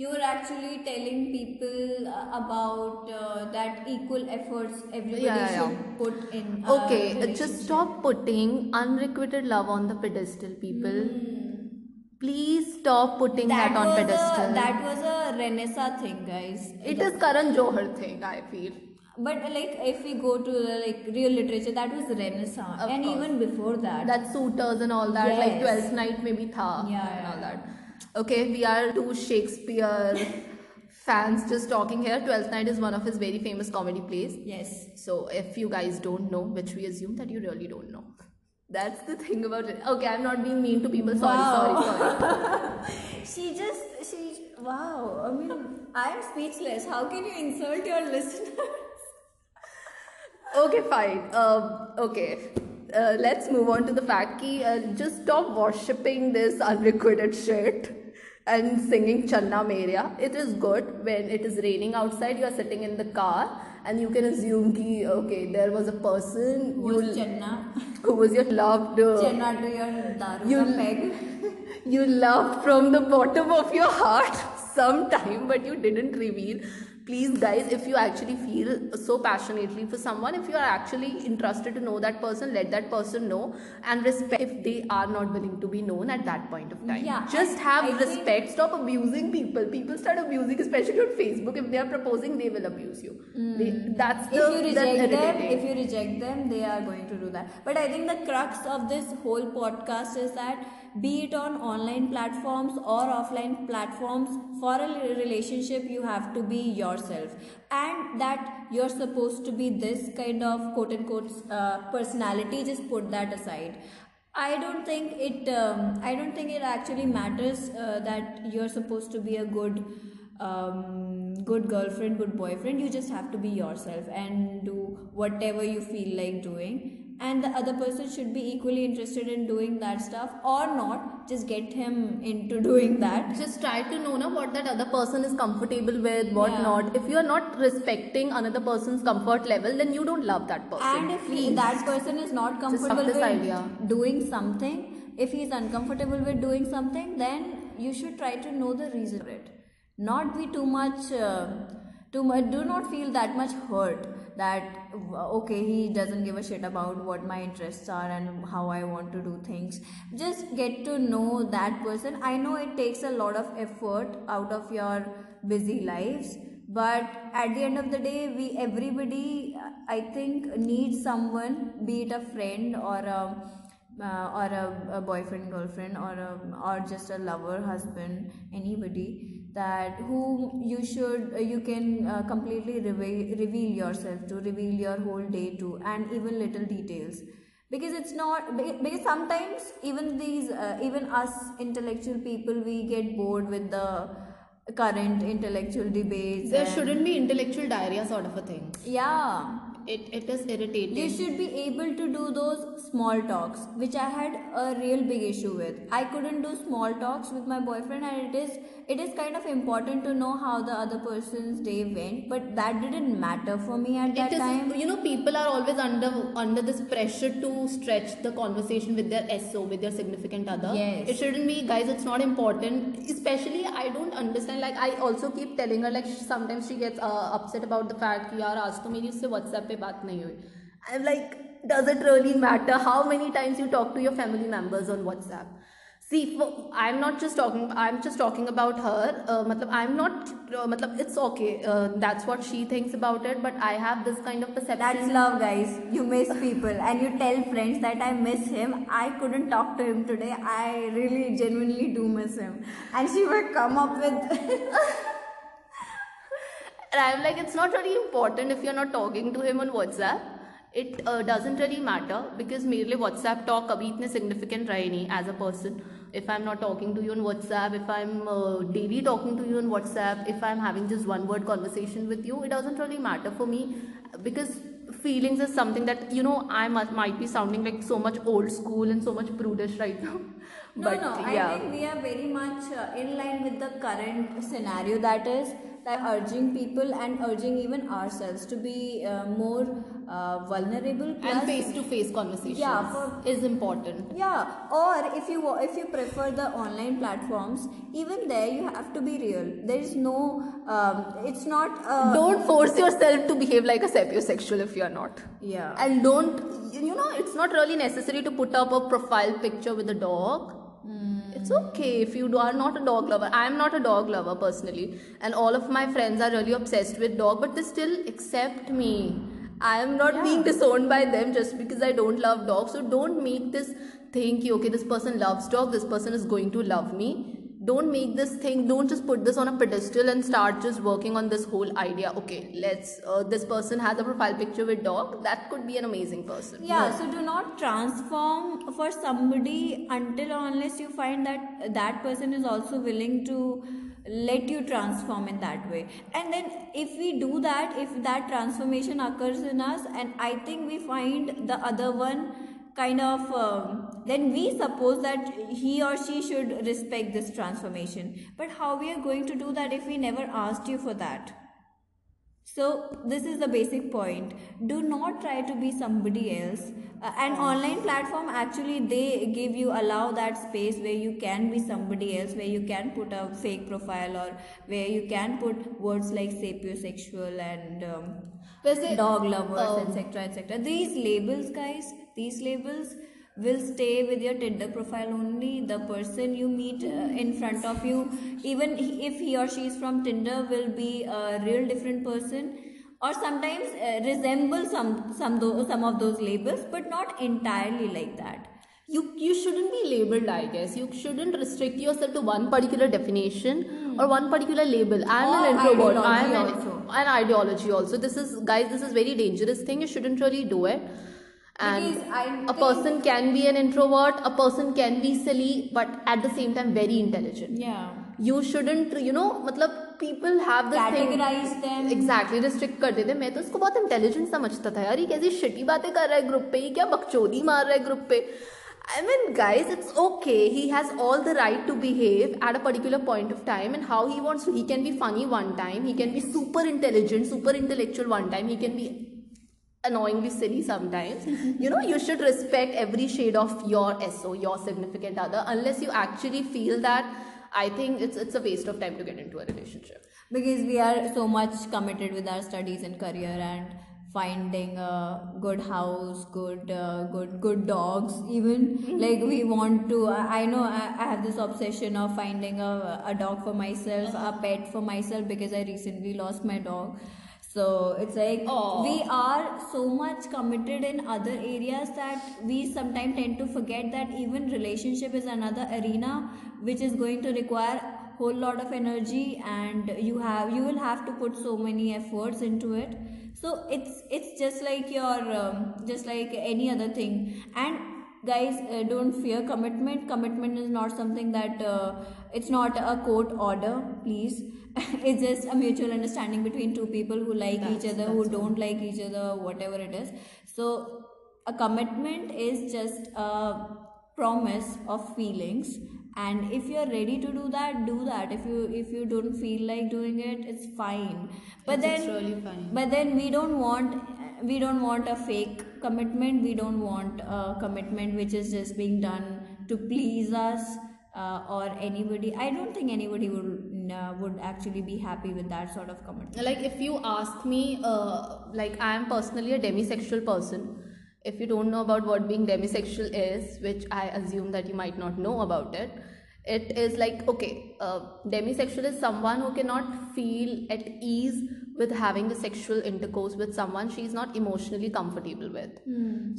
you were actually telling people uh, about uh, that equal efforts everybody Yeah, should yeah. put in Okay, uh, just stop putting unrequited love on the pedestal, people. Please stop putting that, on pedestal. A, that was a Renaissance thing, guys. it is Karan Johar thing, I feel. But like, if we go to the, like real literature, that was Renaissance, Of and course. even before that. that suitors and all that like 12th night maybe tha Yeah, and yeah, all that okay we are two shakespeare fans just talking here 12th night is one of his very famous comedy plays yes. so if you guys don't know which we assume that you really don't know that's the thing about it okay i'm not being mean to people sorry Wow. sorry sorry (laughs) She just she wow. I mean, I am speechless. How can you insult your listeners? (laughs) okay fine um, okay uh, let's move on to the fact ki uh, just stop worshipping this unrequited shit and singing Channa Mereya it is good when it is raining outside you are sitting in the car and you can assume ki okay there was a person you Who's Channa? who was your loved uh, Channa to your daru You- peg. you loved from the bottom of your heart (laughs) sometime but you didn't reveal please guys if you actually feel so passionately for someone if you are actually interested to know that person let that person know and respect if they are not willing to be known at that point of time. Yeah, just have I respect. Stop abusing people. People start abusing especially on facebook. If they are proposing they will abuse you. Hmm. They, that's the if you reject them if you reject them they are going to do that. But i think the crux of this whole podcast is that be it on online platforms or offline platforms for a relationship you have to be yourself and that you're supposed to be this kind of quote unquote uh, personality just put that aside I don't think it. Um, I don't think it actually matters uh, that you're supposed to be a good, um, good girlfriend, good boyfriend. You just have to be yourself and do whatever you feel like doing. And the other person should be equally interested in doing that stuff or not. Just get him into doing that. just try to know now what that other person is comfortable with what Yeah. not if you are not respecting another person's comfort level then you don't love that person And if Please. that person is not comfortable with idea. doing something, if he's uncomfortable with doing something, then you should try to know the reason for it. Not be too much, uh, much. Do not feel that much hurt that okay he doesn't give a shit about what my interests are and how I want to do things. Just get to know that person. I know it takes a lot of effort out of your busy lives but at the end of the day we everybody i think needs someone be it a friend or a uh, or a, a boyfriend girlfriend or a, or just a lover husband anybody that whom you should uh, you can uh, completely reveal, reveal yourself to reveal your whole day to and even little details because it's not because sometimes even these uh, even us intellectual people we get bored with the current intellectual debates There shouldn't be intellectual diarrhea sort of a thing. yeah It, it is irritating. you should be able to do those small talks which i had a real big issue with i couldn't do small talks with my boyfriend and it is it is kind of important to know how the other person's day went but that didn't matter for me at that it is time you know people are always under under this pressure to stretch the conversation with their so with their significant other Yes. it shouldn't be guys it's not important especially i don't understand like i also keep telling her like sometimes she gets uh, upset about the fact कि यार आज तो मेरी उससे WhatsApp पे बात नहीं हुई i'm like does it really matter how many times you talk to your family members on WhatsApp See, for, I'm not just talking. I'm just talking about her. Uh, matlab, I'm not. Uh, matlab, it's okay. Uh, that's what she thinks about it. But I have this kind of perception. That's love, guys. You miss people and you tell friends that I miss him. I couldn't talk to him today. I really genuinely do miss him. And she would come up with. and I'm like, it's not really important if you're not talking to him on WhatsApp. It uh, doesn't really matter because merely WhatsApp talk abhi itne significant rahe as a person. If I'm not talking to you on WhatsApp, if I'm uh, daily talking to you on WhatsApp, if I'm having just one word conversation with you, it doesn't really matter for me because feelings is something that you know I must, might be sounding like so much old school and so much prudish right now. but, no, no, yeah. I think we are very much uh, in line with the current scenario that is that urging people and urging even ourselves to be uh, more uh, vulnerable. and face to face conversations Yeah, for- is important. Yeah, or if you if you prefer the online platforms, even there you have to be real. There is no, um, it's not. Uh, don't force yourself to behave like a sapiosexual if you're not Yeah. and don't you know it's not really necessary to put up a profile picture with a dog it's okay if you are not a dog lover. I'm not a dog lover personally. And all of my friends are really obsessed with dog but they still accept me. I am not Yeah. being disowned by them just because i don't love dogs. So don't make this thing ki, okay this person loves dog this person is going to love me don't make this thing don't just put this on a pedestal and start just working on this whole idea okay let's uh, this person has a profile picture with dog that could be an amazing person Yeah, No. so do not transform for somebody until or unless you find that that person is also willing to let you transform in that way. And then if we do that, if that transformation occurs in us, and I think we find the other one kind of um, then we suppose that he or she should respect this transformation but how we are going to do that if we never asked you for that so this is the basic point. Do not try to be somebody else. Uh, an online platform actually they give you allow that space where you can be somebody else, where you can put a fake profile or where you can put words like sapiosexual and um, dog lovers, um, etc., etc. These labels, guys, these labels will stay with your Tinder profile only. The person you meet uh, in front of you, even if he or she is from Tinder, will be a real different person, or sometimes uh, resemble some some some of those labels, but not entirely like that. you you shouldn't be labeled i guess. You shouldn't restrict yourself to one particular definition or one particular label. I'm Or an introvert. i'm an, an ideology also. This is guys this is very dangerous thing. You shouldn't really do it and Because I a think- person can be an introvert a person can be silly but at the same time very intelligent Yeah. you shouldn't you know मतलब people have this thing Categorize them. Exactly restrict कर देते मैं तो इसको बहुत intelligent समझता था यार ये कैसी शिटी बातें कर रहा है ग्रुप पे ये क्या बकचोदी मार रहा है ग्रुप पे I mean guys it's okay he has all the right to behave at a particular point of time and how he wants he can be funny one time he can be super intelligent super intellectual one time he can be annoyingly silly sometimes. You know you should respect every shade of your so your significant other unless you actually feel that i think it's it's a waste of time to get into a relationship. Because we are so much committed with our studies and career and finding a good house good uh, good good dogs even. Like we want to i I know I, I have this obsession of finding a, a dog for myself a pet for myself because i recently lost my dog so it's like Aw. we are so much committed in other areas that we sometimes tend to forget that even relationship is another arena which is going to require whole lot of energy and you have you will have to put so many efforts into it. So it's it's just like your um, just like any other thing. And guys uh, don't fear commitment. Commitment is not something that uh, it's not a court order please (laughs) it's just a mutual understanding between two people who like That's- each other who don't like each other whatever it is. So a commitment is just a promise of feelings. And if you're ready to do that do that. If you if you don't feel like doing it it's fine. But then really fine. but then we don't want we don't want a fake commitment. We don't want a commitment which is just being done to please us uh, or anybody. I don't think anybody would uh, would actually be happy with that sort of commitment like if you ask me uh, like i am personally a demisexual person. If you don't know about what being demisexual is which i assume that you might not know about it it is like okay uh, demisexual is someone who cannot feel at ease with having a sexual intercourse with someone she is not emotionally comfortable with.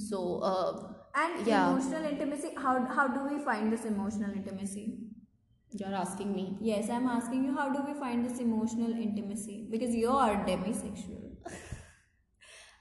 So uh, and Yeah. emotional intimacy how how do we find this emotional intimacy you're asking me yes i'm asking you how do we find this emotional intimacy because you are demisexual (laughs)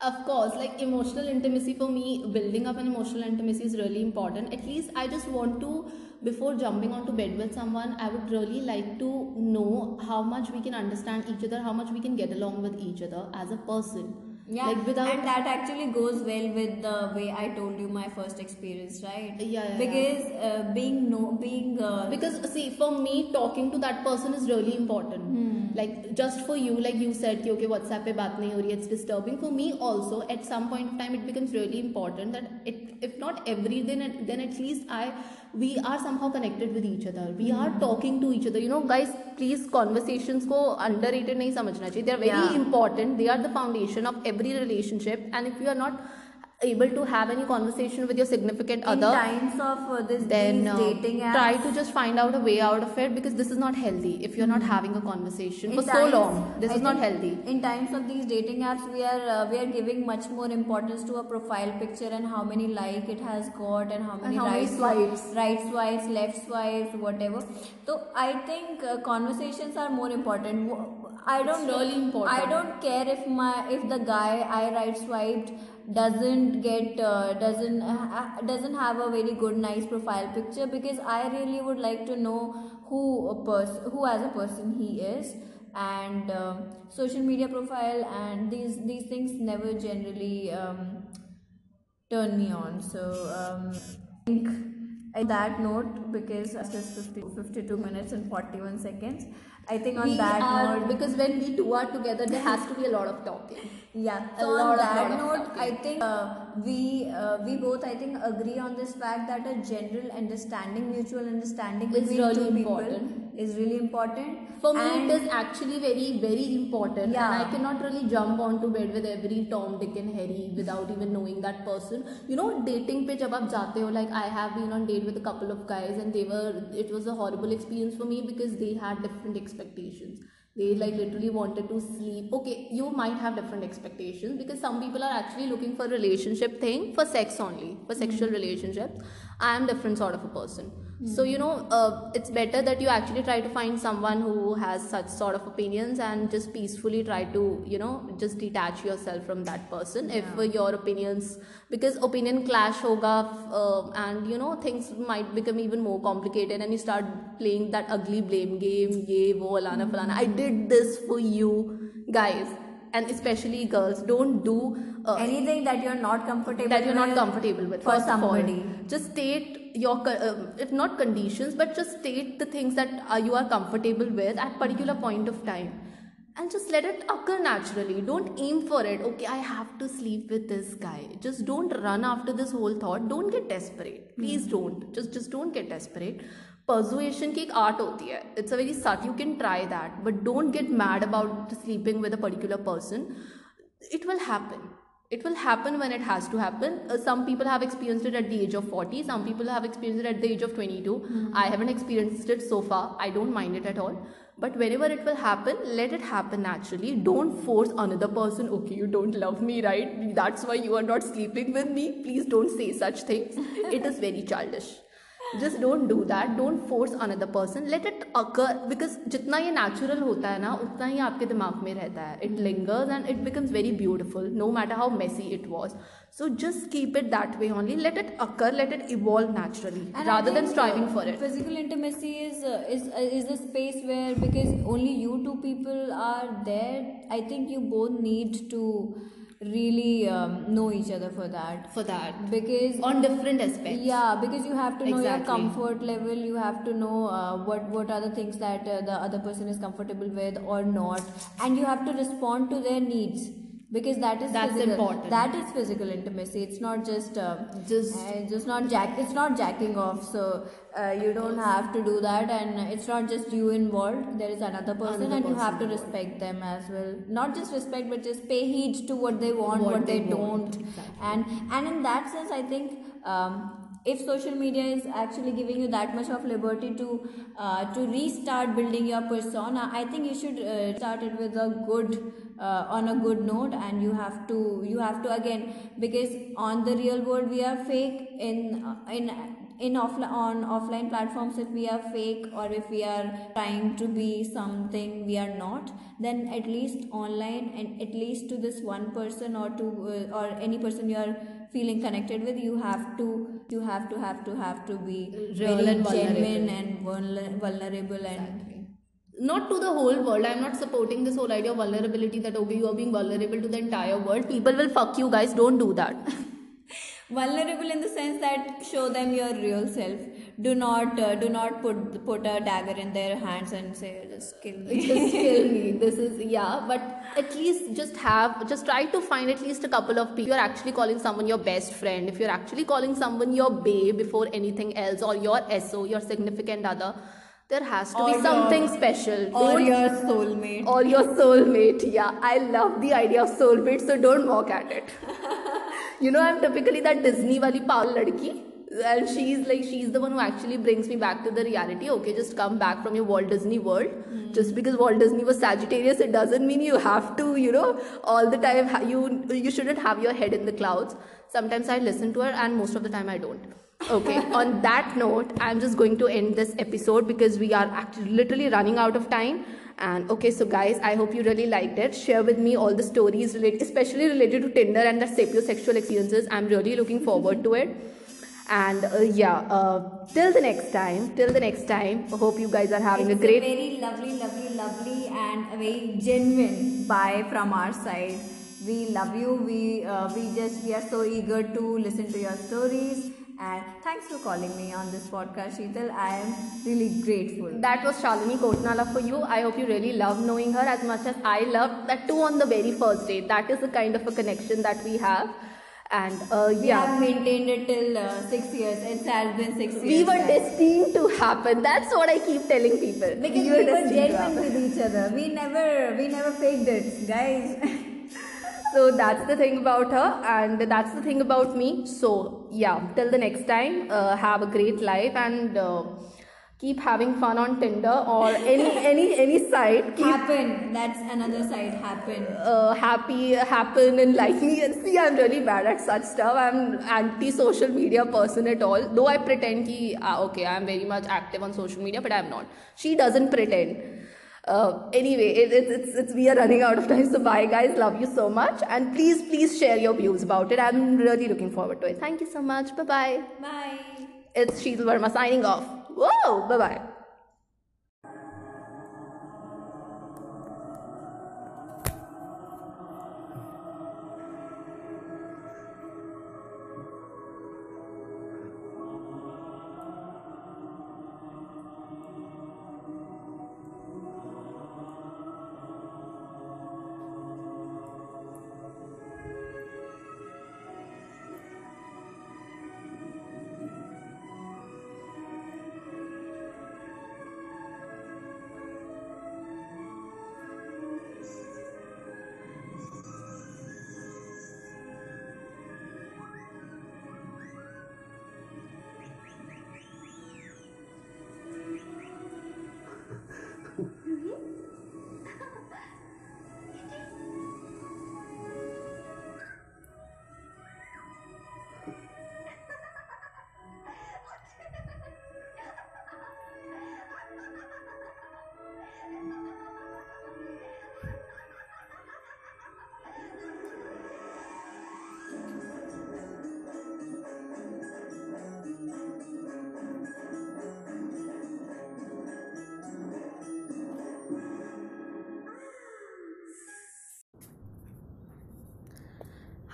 Of course, like emotional intimacy for me, building up an emotional intimacy is really important. At least I just want to, before jumping onto bed with someone, I would really like to know how much we can understand each other, how much we can get along with each other as a person yeah like without and that actually goes well with the way i told you my first experience right yeah, yeah because yeah. Uh, being no being uh, because see for me talking to that person is really important hmm. like just for you like you said okay whatsapp pe baat nahi ho rahi it's disturbing for me also at some point of time it becomes really important that it if not every then then at least i we are somehow connected with each other we are talking to each other you know guys please conversation को under नहीं समझना चाहिए. They are very important they are the foundation of every relationship and if you are not able to have any conversation with your significant in other times of uh, this then uh, dating apps try to just find out a way out of it because this is not healthy if you're not having a conversation in for so long this I is not healthy in times of these dating apps we are uh, we are giving much more importance to a profile picture and how many like it has got and how many, how many right swipes. right swipes left swipes whatever so i think uh, conversations are more important i don't really important. i don't care if my if the guy i right swiped doesn't get uh, doesn't uh, doesn't have a very good nice profile picture because i really would like to know who a person who as a person he is. And um social media profile and these these things never generally um, turn me on. So um, I think that note because it's just 50, 52 minutes and 41 seconds i think on we that are note because when we two are together there has to be a lot of talking. Yeah A so on that note i think uh, we uh, we both i think agree on this fact that a general understanding mutual understanding Is between really two important. people is really important. For me and it is actually very very important. Yeah. and i cannot really jump onto bed with every tom dick and harry without even knowing that person. You know dating pe jab aap jate ho like i have been on date with a couple of guys and they were it was a horrible experience for me because they had different expectations. They like literally wanted to sleep. Okay you might have different expectations because some people are actually looking for relationship thing for sex only for sexual hmm. relationships. I am different sort of a person so you know uh, it's better that you actually try to find someone who has such sort of opinions and just peacefully try to you know just detach yourself from that person if uh, your opinions because opinion clash hoga uh, and you know things might become even more complicated and you start playing that ugly blame game ye wo alana falana i did this for you guys and especially girls don't do uh, anything that you're not comfortable that you're not comfortable with for first of all. just state your uh, if not conditions but just state the things that uh, you are comfortable with at particular point of time. And just let it occur naturally. Don't aim for it. Okay i have to sleep with this guy. Just don't run after this whole thought. Don't get desperate. Please don't. Just just don't get desperate persuasion की एक art होती है it's a very subtle you can try that but don't get mad about sleeping with a particular person it will happen it will happen when it has to happen uh, some people have experienced it at the age of 40 some people have experienced it at the age of 22 i haven't experienced it so far i don't mind it at all but whenever it will happen let it happen naturally don't force another person okay you don't love me right that's why you are not sleeping with me please don't say such things it is very childish Just don't do that don't force another person let it occur because जितना ये natural होता है ना उतना ही आपके दिमाग में रहता है. It lingers and it becomes very beautiful no matter how messy it was so just keep it that way only let it occur let it evolve naturally rather than striving for it physical intimacy is is is a space where because only you two people are there I think you both need to I think you both need to really um, know each other for that. for that Because on different aspects yeah, because you have to know your comfort level. You have to know uh, what what are the things that uh, the other person is comfortable with or not, and you have to respond to their needs. Because that is That's physical, important. That is physical intimacy. It's not just uh, Just- uh, just not jack. It's not jacking off. So uh, you don't have to do that, and it's not just you involved. There is another person, Another and you have to person respect them as well. Not just respect, but just pay heed to what they want, What what, they they, want. don't, Exactly. and and in that sense, I think. Um, if social media is actually giving you that much of liberty to uh, to restart building your persona i think you should uh, start it with a good uh, on a good note and you have to you have to again because on the real world we are fake in in in offline on offline platforms if we are fake or if we are trying to be something we are not then at least online and at least to this one person or to uh, or any person you are feeling connected with you have to you have to have to have to be Real very and vulnerable. genuine and vulnerable and not to the whole world. I'm not supporting this whole idea of vulnerability that okay you are being vulnerable to the entire world. People will fuck you guys. Don't do that (laughs) vulnerable in the sense that show them your real self. Do not uh, do not put put a dagger in their hands and say just kill me. Just kill me. (laughs) This is yeah but at least just have just try to find at least a couple of people. You're actually calling someone your best friend if you're actually calling someone your babe before anything else or your so your significant other there has to Or be your- something special. or Don't- your soulmate. Or your soulmate yeah. I love the idea of soulmate so don't mock at it (laughs) you know i'm typically that disney wali pagal ladki and she's like she's the one who actually brings me back to the reality. Okay just come back from your walt disney world. Hmm. Just because walt disney was sagittarius it doesn't mean you have to you know all the time you you shouldn't have your head in the clouds. Sometimes i listen to her and most of the time i don't. Okay (laughs) on that note i'm just going to end this episode because we are actually literally running out of time and okay so guys i hope you really liked it. Share with me all the stories related especially related to tinder and the sapiosexual experiences. I'm really looking forward to it. And uh, yeah uh, till the next time till the next time hope you guys are having it's a great very lovely lovely lovely and a very genuine bye from our side. We love you. We uh, we just we are so eager to listen to your stories and thanks for calling me on this podcast Sheetal I am really grateful that was Shalini Kotnala for you. I hope you really love knowing her as much as I loved that too on the very first date. That is the kind of a connection that we have. And uh, we yeah, have maintained it till uh, six years it has been six years we were destined to happen. That's what I keep telling people. because we were destined to genuine with each other we never we never faked it guys (laughs) So that's the thing about her, and that's the thing about me. So yeah, till the next time, uh, have a great life and uh, keep having fun on Tinder or any (laughs) any any site. Keep happen. That's another side. Happen. Uh, happy happen and like me and see i'm really bad at such stuff. I'm anti social media person at all. Though i pretend ki ah, okay i'm very much active on social media but i'm not. She doesn't pretend uh, anyway it, it's it's it's we are running out of time so bye guys. Love you so much. And please please share your views about it. I'm really looking forward to it. Thank you so much. Bye bye. Bye it's Sheetal Verma signing off. Whoa! Bye bye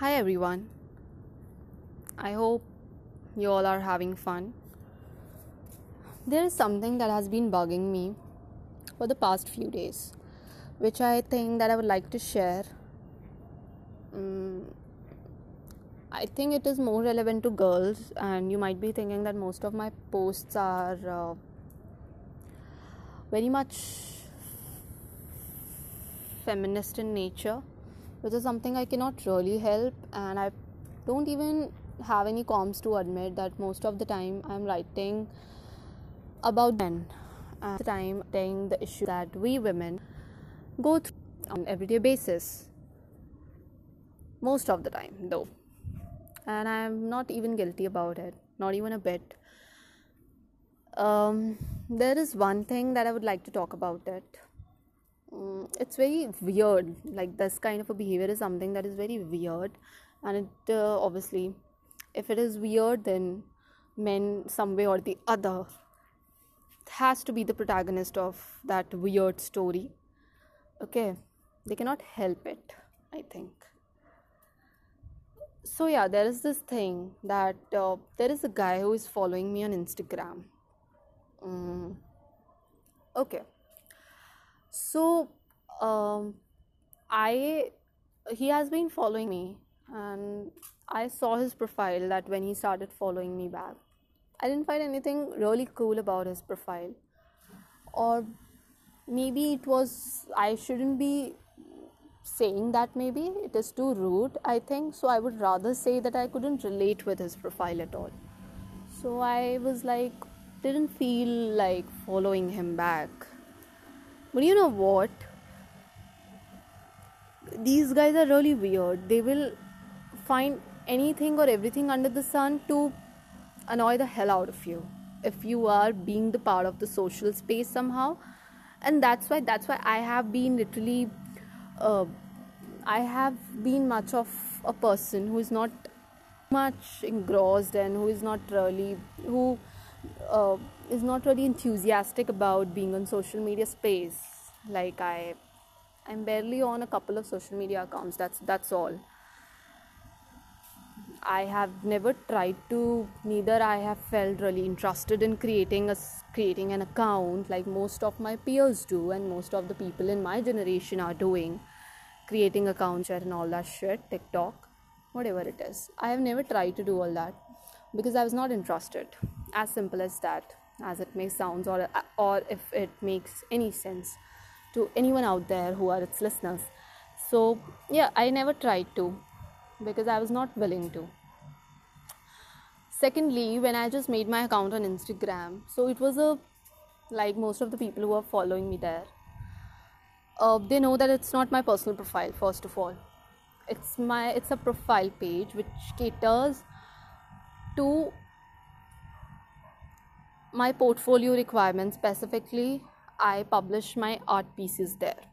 Hi everyone. I hope you all are having fun. There is something that has been bugging me for the past few days, which I think that I would like to share. Mm, I think it is more relevant to girls, and you might be thinking that most of my posts are uh, very much feminist in nature, which is something I cannot really help, and I don't even have any comms to admit that most of the time I'm writing about men and the time saying the issue that we women go through on everyday basis most of the time though. And i'm not even guilty about it not even a bit. Um, there is one thing that i would like to talk about it um, it's very weird. Like this kind of a behavior is something that is very weird. And it uh, obviously if it is weird then men some way or the other has to be the protagonist of that weird story. Okay? They cannot help it i think. So yeah there is this thing that uh, there is a guy who is following me on instagram. Mm. okay so um, i he has been following me and i saw his profile that when he started following me back. I didn't find anything really cool about his profile. Or maybe it was i shouldn't be saying that maybe it is too rude i think. So i would rather say that i couldn't relate with his profile at all. So i was like didn't feel like following him back but you know what? These guys are really weird. They will find anything or everything under the sun to annoy the hell out of you. If you are being the part of the social space somehow. And that's why that's why i have been literally uh, I have been much of a person who is not much engrossed and who is not really who uh, is not really enthusiastic about being on social media space. Like I, I'm barely on a couple of social media accounts. That's that's all. I have never tried to. Neither I have felt really interested in creating a creating an account like most of my peers do, and most of the people in my generation are doing creating accounts and all that shit, TikTok, whatever it is. I have never tried to do all that because I was not interested. As simple as that, as it may sound, or or if it makes any sense to anyone out there who are its listeners. So yeah, I never tried to because I was not willing to. Secondly, when I just made my account on Instagram, so it was a like most of the people who are following me there uh, they know that it's not my personal profile first of all it's my it's a profile page which caters to my portfolio requirements specifically i publish my art pieces there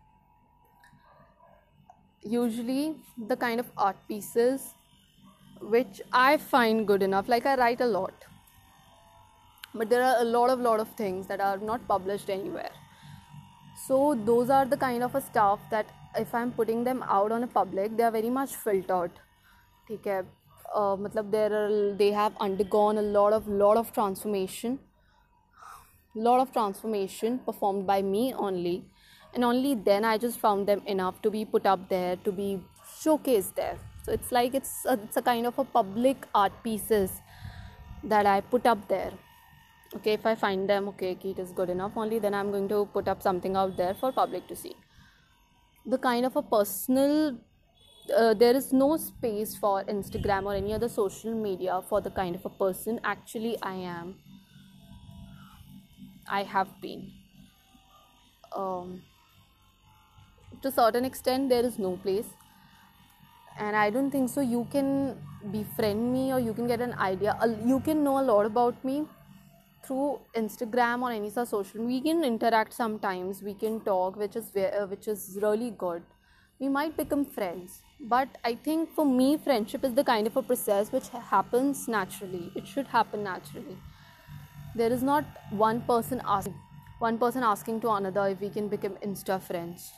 usually the kind of art pieces which i find good enough like i write a lot but there are a lot of lot of things that are not published anywhere so those are the kind of a stuff that if i'm putting them out on a public they are very much filtered ठीक है uh, मतलब there are they have undergone a lot of lot of transformation lot of transformation performed by me only. And only then i just found them enough to be put up there to be showcased there. So it's like it's a, it's a kind of a public art pieces that i put up there. Okay if i find them okay it is good enough. Only then i'm going to put up something out there for public to see. The kind of a personal uh, there is no space for instagram or any other social media for the kind of a person actually i am i have been. Um, to a certain extent there is no place. And i don't think so you can befriend me or you can get an idea. You can know a lot about me through instagram or any such social we can interact sometimes. We can talk which is uh, which is really good. We might become friends. But i think for me friendship is the kind of a process which happens naturally. It should happen naturally there is not one person asking one person asking to another if we can become insta friends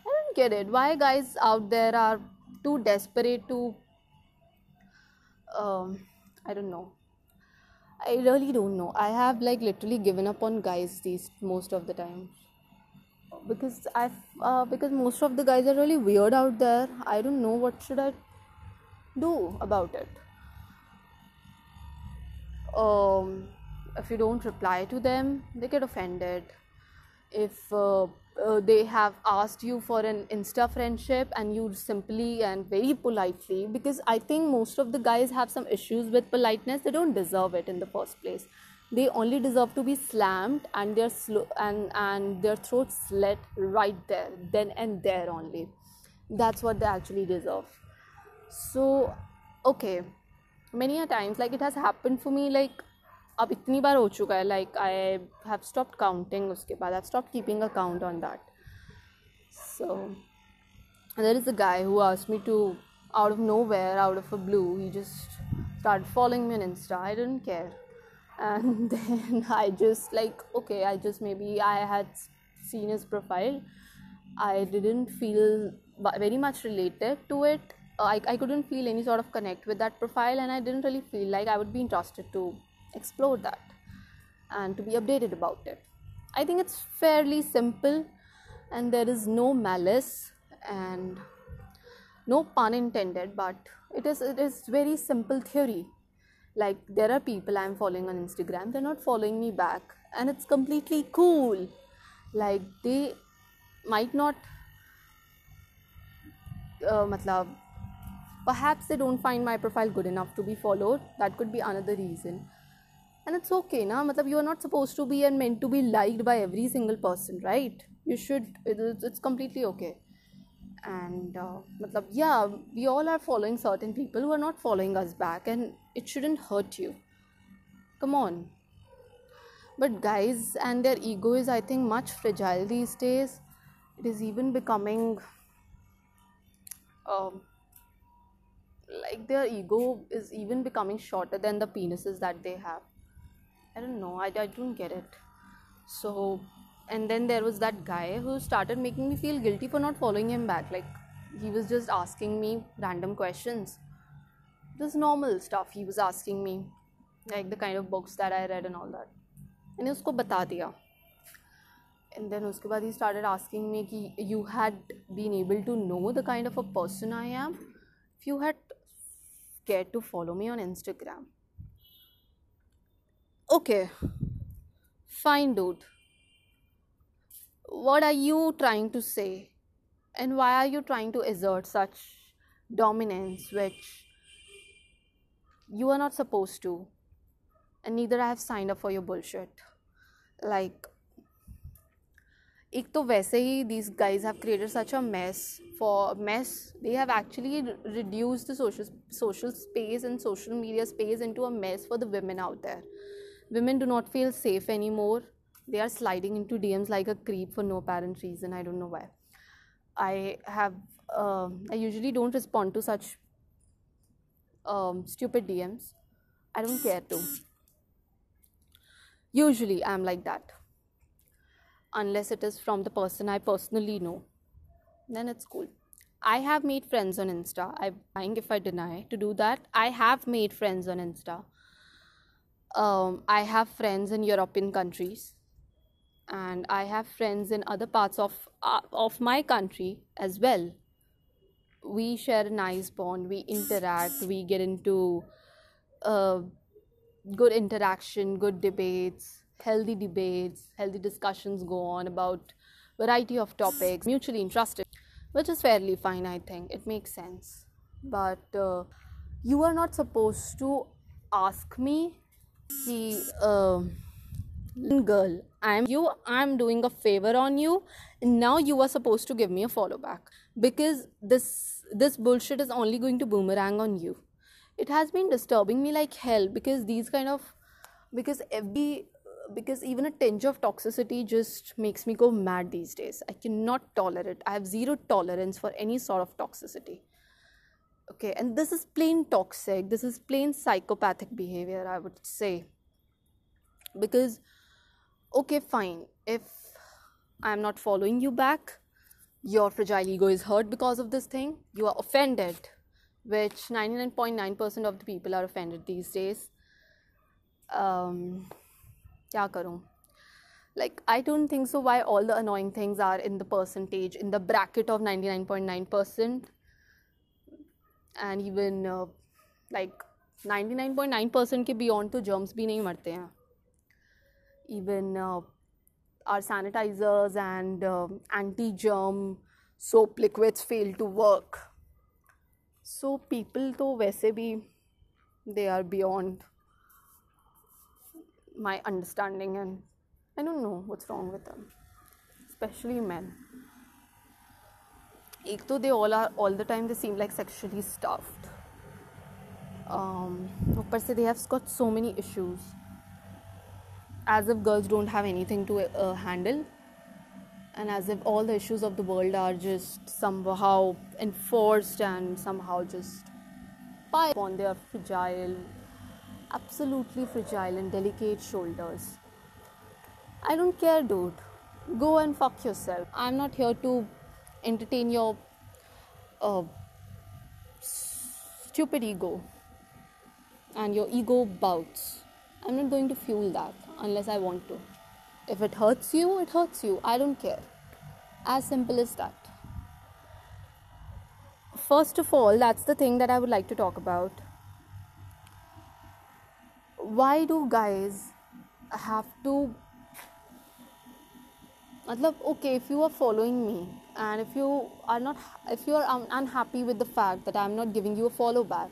i don't get it why guys out there are too desperate to um, I don't know. I really don't know. I have like literally given up on guys these most of the time because I uh, because most of the guys are really weird out there. I don't know what should I do about it. Um, if you don't reply to them, they get offended. If uh, uh, they have asked you for an insta friendship and you simply and very politely because i think most of the guys have some issues with politeness they don't deserve it in the first place. They only deserve to be slammed and their slow and and their throat slit right there then and there only. That's what they actually deserve. So okay. Many a times like it has happened for me like अब इतनी बार हो चुका है like I have stop counting उसके बाद I stop keeping a count on that so there is a guy who asked me to out of nowhere out of a blue he just started following me on insta i didn't care and (laughs) then i just like okay i just maybe i had seen his profile i didn't feel very much related to it I, I couldn't feel any sort of connect with that profile and i didn't really feel like i would be interested to explore that and to be updated about it. I think it's fairly simple and there is no malice and no pun intended, but it is it is very simple theory. Like there are people I'm following on Instagram, they're not following me back, and it's completely cool. Like they might not uh, matlab, perhaps they don't find my profile good enough to be followed that could be another reason and it's okay na? Matlab you are not supposed to be and meant to be liked by every single person right? You should it's, completely okay. And uh, matlab, yeah we all are following certain people who are not following us back and it shouldn't hurt you. Come on. But guys and their ego is i think much fragile these days. It is even becoming um, like their ego is even becoming shorter than the penises that they have I don't know. I, I don't get it. So, and then there was that guy who started making me feel guilty for not following him back. Like, he was just asking me random questions. Just normal stuff he was asking me, like the kind of books that I read and all that. And उसको बता दिया. And then उसके बाद he started asking me कि you had been able to know the kind of a person I am if you had cared to follow me on Instagram. Okay, fine, dude. What are you trying to say? And why are you trying to exert such dominance which you are not supposed to? And neither I have signed up for your bullshit. Like, एक तो वैसे ही these guys have created such a mess for mess they have actually reduced the social social space and social media space into a mess for the women out there women do not feel safe anymore. They are sliding into dms like a creep for no apparent reason. I don't know why. I have uh, i usually don't respond to such um, stupid dms i don't care to. Usually i'm like that. Unless it is from the person i personally know then it's cool. I have made friends on insta. I'm lying if i deny to do that i have made friends on insta um, I have friends in European countries and I have friends in other parts of uh, of my country as well. We share a nice bond. We interact. We get into uh, good interaction, good debates, healthy debates, healthy discussions go on about variety of topics, mutually interested, which is fairly fine. I think it makes sense. But uh, you are not supposed to ask me See, uh, girl i'm you i'm doing a favor on you. Now you are supposed to give me a follow back. Because this this bullshit is only going to boomerang on you. It has been disturbing me like hell because these kind of because every because even a tinge of toxicity just makes me go mad these days. I cannot tolerate i have zero tolerance for any sort of toxicity okay and this is plain toxic this is plain psychopathic behavior i would say because okay fine if i'm not following you back your fragile ego is hurt because of this thing you are offended which 99.9% of the people are offended these days. Um? Like, I don't think so. Why all the annoying things are in the percentage, in the bracket of 99.9%, and even like 99.9 percent के beyond तो germs भी नहीं मरते हैं. Even are sanitizers and anti germ soap liquids fail to work so people तो वैसे भी they are beyond my understanding and I don't know what's wrong with them man एक तो they all are all the time they seem like sexually stuffed um, ऊपर से they have got so many issues as if girls don't have anything to uh, handle and as if all the issues of the world are just somehow enforced and somehow just pile upon their fragile absolutely fragile and delicate shoulders i don't care dude go and fuck yourself i'm not here to entertain your uh, stupid ego and your ego bouts i'm not going to fuel that unless I want to. If it hurts you, it hurts you. I don't care. As simple as that. First of all, that's the thing that I would like to talk about. Why do guys have to matlab okay if you are following me and if you are not if you are unhappy with the fact that i'm not giving you a follow back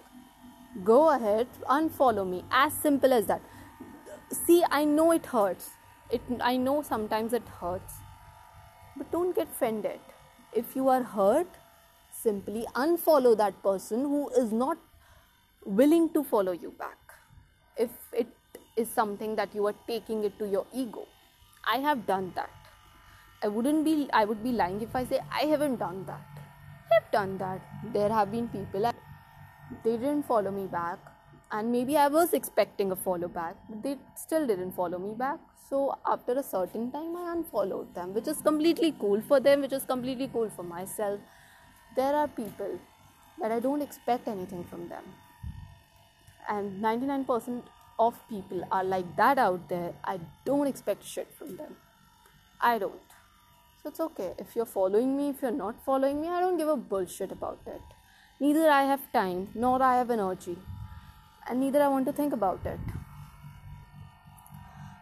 go ahead unfollow me. As simple as that. See i know it hurts. It i know sometimes it hurts. But don't get offended. If you are hurt simply unfollow that person who is not willing to follow you back. If it is something that you are taking it to your ego. I have done that i wouldn't be i would be lying if i say i haven't done that i've done that there have been people they didn't follow me back and maybe I was expecting a follow back, but they still didn't follow me back. So after a certain time, I unfollowed them, which is completely cool for them, which is completely cool for myself. There are people that I don't expect anything from them, and 99% of people are like that out there. I don't expect shit from them. I don't. So it's okay. If you're following me, if you're not following me, I don't give a bullshit about it. Neither I have time nor I have energy and neither I want to think about it.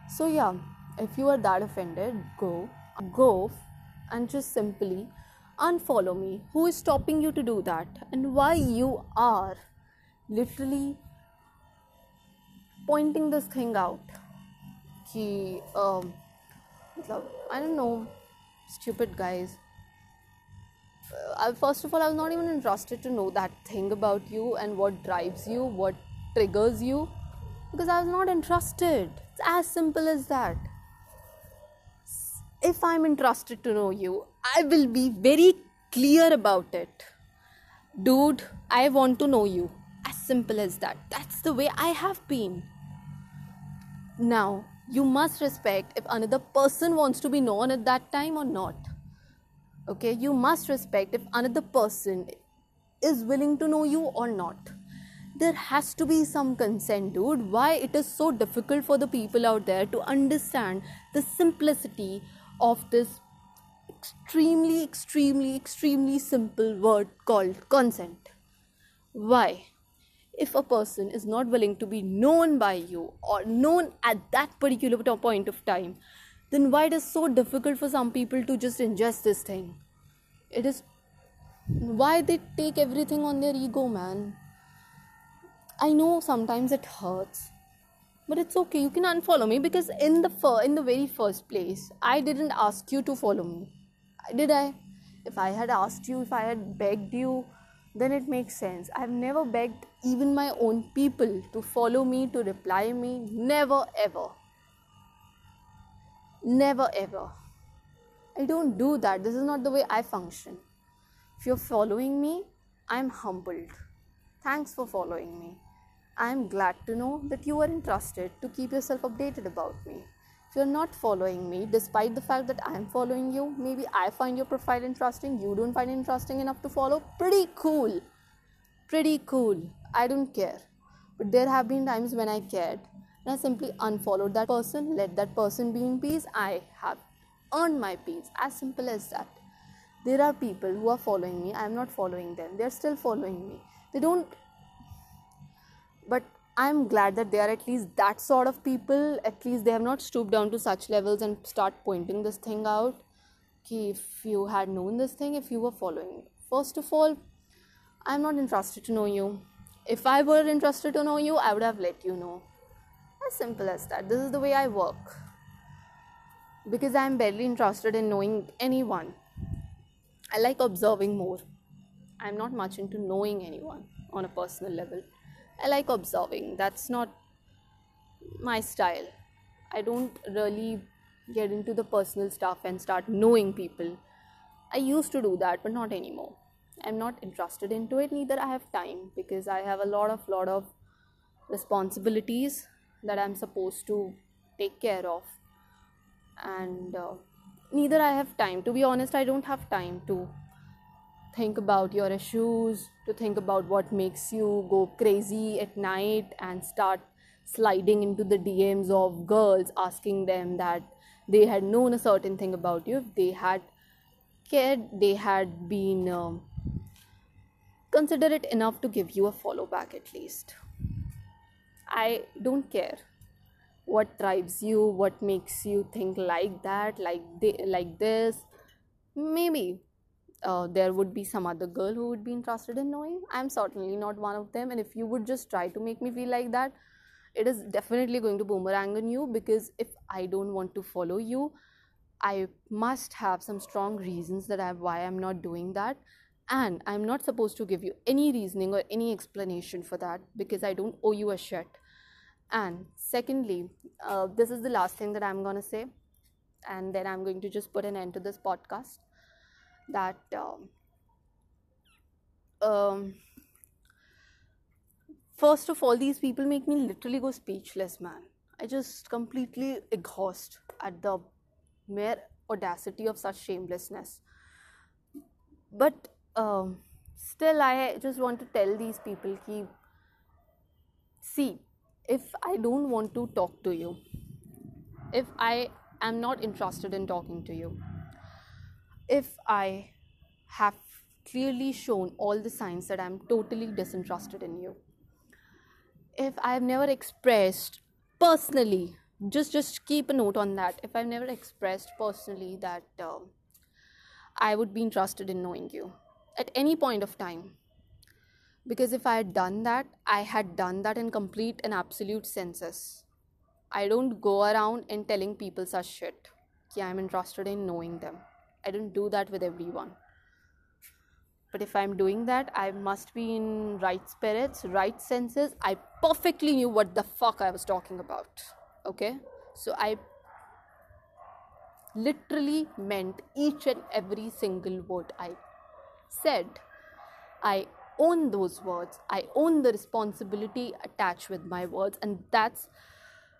So, yeah, if you are that offended, go, go and just simply unfollow me. Who is stopping you to do that? And why you are literally pointing this thing out? Ki, um, I don't know, stupid guys. Uh, first of all, I was not even interested to know that thing about you and what drives you, what triggers you because I was not interested. It's as simple as that. If I'm interested to know you, I will be very clear about it. Dude, I want to know you. As simple as that. That's the way I have been. Now, you must respect if another person wants to be known at that time or not. Okay, you must respect if another person is willing to know you or not there has to be some consent, dude. Why it is so difficult for the people out there to understand the simplicity of this extremely, extremely, extremely simple word called consent? Why? If a person is not willing to be known by you or known at that particular point of time, then why it is so difficult for some people to just ingest this thing? It is why they take everything on their ego, man. I know sometimes it hurts, but it's okay. You can unfollow me because in the fir- in the very first place, I didn't ask you to follow me. Did I? If I had asked you, if I had begged you, then it makes sense. I've never begged even my own people to follow me, to reply me. Never ever. Never ever. I don't do that. This is not the way I function. If you're following me, I'm humbled. Thanks for following me. I am glad to know that you are interested to keep yourself updated about me. You're not following me, despite the fact that I am following you, maybe I find your profile interesting, you don't find it interesting enough to follow, pretty cool. pretty cool. I don't care. But there have been times when I cared and I simply unfollowed that person, let that person be in peace. I have earned my peace. As simple as that. There are people who are following me. I am not following them. They are still following me. They don't. I'm glad that they are at least that sort of people. At least they have not stooped down to such levels and start pointing this thing out. Ki if you had known this thing, if you were following me. First of all, I'm not interested to know you. If I were interested to know you, I would have let you know. As simple as that. This is the way I work. Because I'm barely interested in knowing anyone. I like observing more. I'm not much into knowing anyone on a personal level. I like observing. That's not my style. I don't really get into the personal stuff and start knowing people. I used to do that, but not anymore. I'm not interested into it, neither I have time because I have a lot of lot of responsibilities that I'm supposed to take care of. And uh, neither I have time. To be honest, I don't have time to think about your issues, to think about what makes you go crazy at night and start sliding into the DMs of girls asking them that they had known a certain thing about you. If they had cared, they had been um, considerate enough to give you a follow back at least. I don't care what drives you, what makes you think like that, like they, like this. Maybe uh, there would be some other girl who would be interested in knowing. I'm certainly not one of them, and if you would just try to make me feel like that, it is definitely going to boomerang on you because if I don't want to follow you, I must have some strong reasons that I why I'm not doing that, and I'm not supposed to give you any reasoning or any explanation for that because I don't owe you a shit. And secondly, uh, this is the last thing that I'm gonna say, and then I'm going to just put an end to this podcast. That um, um, first of all, these people make me literally go speechless, man. I just completely exhaust at the mere audacity of such shamelessness. But um, still, I just want to tell these people, see, if I don't want to talk to you, if I am not interested in talking to you, if I have clearly shown all the signs that I'm totally disinterested in you, if I've never expressed personally, just just keep a note on that. If I've never expressed personally that um, I would be interested in knowing you at any point of time, because if I had done that, I had done that in complete and absolute senses. I don't go around and telling people such shit. Yeah, I'm interested in knowing them. I don't do that with everyone. But if I'm doing that, I must be in right spirits, right senses. I perfectly knew what the fuck I was talking about. Okay? So I literally meant each and every single word I said. I own those words. I own the responsibility attached with my words. And that's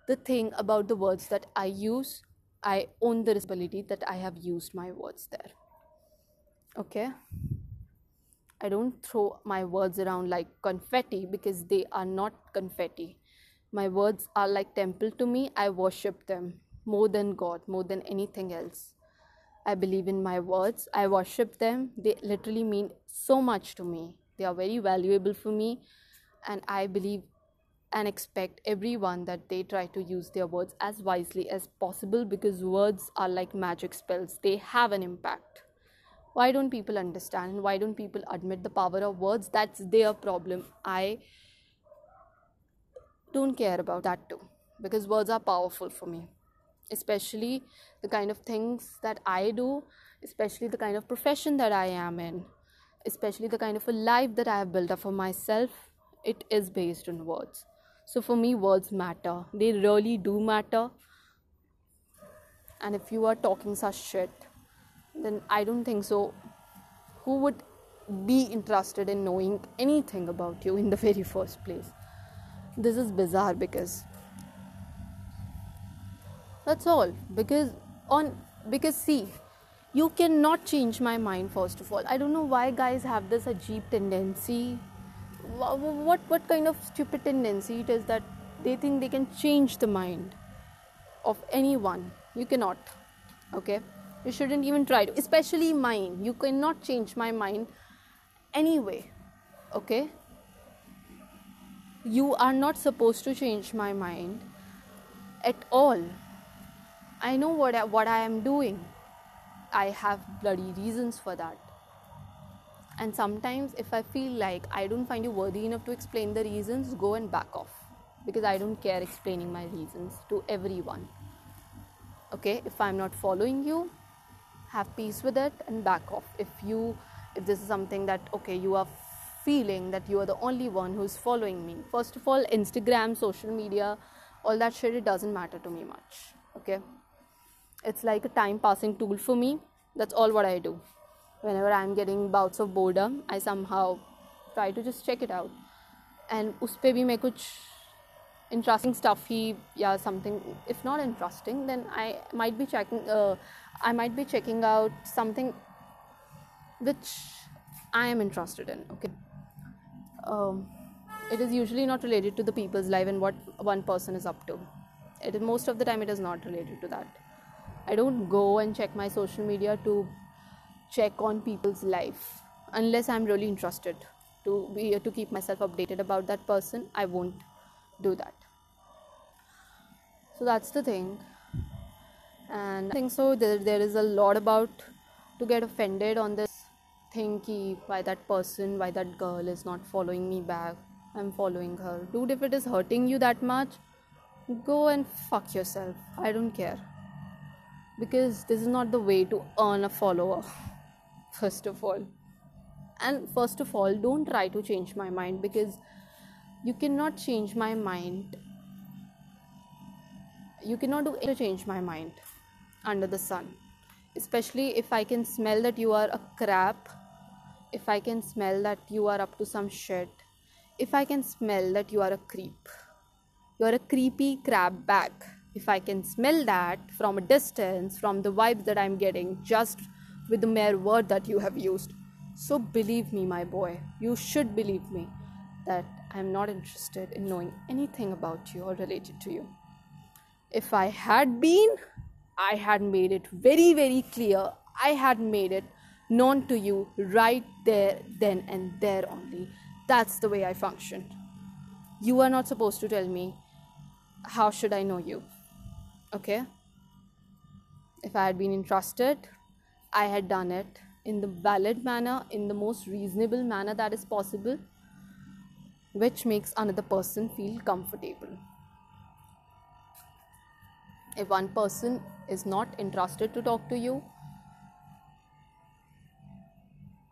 the thing about the words that I use. I own the responsibility that I have used my words there. Okay? I don't throw my words around like confetti because they are not confetti. My words are like temple to me. I worship them more than God, more than anything else. I believe in my words. I worship them. They literally mean so much to me. They are very valuable for me. And I believe and expect everyone that they try to use their words as wisely as possible because words are like magic spells, they have an impact. Why don't people understand? And why don't people admit the power of words? That's their problem. I don't care about that too because words are powerful for me especially the kind of things that I do, especially the kind of profession that I am in, especially the kind of a life that I have built up for myself, it is based on words. So for me, words matter. They really do matter. And if you are talking such shit, then I don't think so. Who would be interested in knowing anything about you in the very first place? This is bizarre because that's all because on because see you cannot change my mind first of all i don't know why guys have this ajeeb tendency what what kind of stupid tendency it is that they think they can change the mind of anyone? You cannot okay? You shouldn't even try to especially mine. You cannot change my mind anyway okay? You are not supposed to change my mind at all. I know what I, what i am doing. I have bloody reasons for that and sometimes if i feel like i don't find you worthy enough to explain the reasons go and back off. Because i don't care explaining my reasons to everyone. Okay? If i'm not following you have peace with it and back off. If you if this is something that okay you are feeling that you are the only one who's following me. First of all instagram social media all that shit it doesn't matter to me much. Okay? It's like a time passing tool for me. That's all what i do whenever i'm getting bouts of boredom i somehow try to just check it out. And us bhi main kuch interesting stuff he yeah something if not interesting then i might be checking uh, i might be checking out something which i am interested in okay? Um, it is usually not related to the people's life and what one person is up to. Most of the time it is not related to that. I don't go and check my social media to check on people's life unless I'm really interested to be to keep myself updated about that person I won't do that. So that's the thing. And I think so there, there is a lot about to get offended on this thing ki why that person why that girl is not following me back I'm following her. Dude if it is hurting you that much go and fuck yourself. I don't care. Because this is not the way to earn a follower first of all. And first of all don't try to change my mind because you cannot change my mind. You cannot do anything to change my mind under the sun. Especially if i can smell that you are a crap if i can smell that you are up to some shit if i can smell that you are a creep. You are a creepy crab bag if i can smell that from a distance from the vibes that i'm getting just with the mere word that you have used so believe me my boy you should believe me that i'm not interested in knowing anything about you or related to you if I had been, I had made it very, very clear. I had made it known to you right there, then, and there only. That's the way I functioned. You are not supposed to tell me how should I know you. Okay? If I had been entrusted, I had done it in the valid manner, in the most reasonable manner that is possible, which makes another person feel comfortable. If one person is not interested to talk to you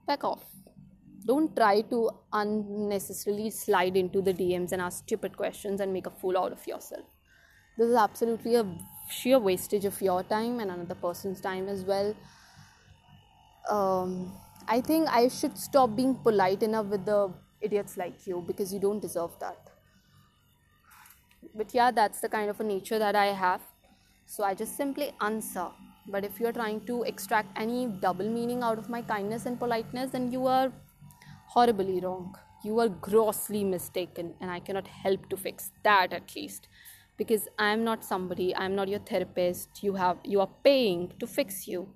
back off. Don't try to unnecessarily slide into the dms and ask stupid questions and make a fool out of yourself. This is absolutely a sheer wastage of your time and another person's time as well um, i think i should stop being polite enough with the idiots like you because you don't deserve that but yeah that's the kind of a nature that i have so I just simply answer. But if you're trying to extract any double meaning out of my kindness and politeness, then you are horribly wrong. You are grossly mistaken, and I cannot help to fix that at least. Because I am not somebody, I am not your therapist. You have you are paying to fix you.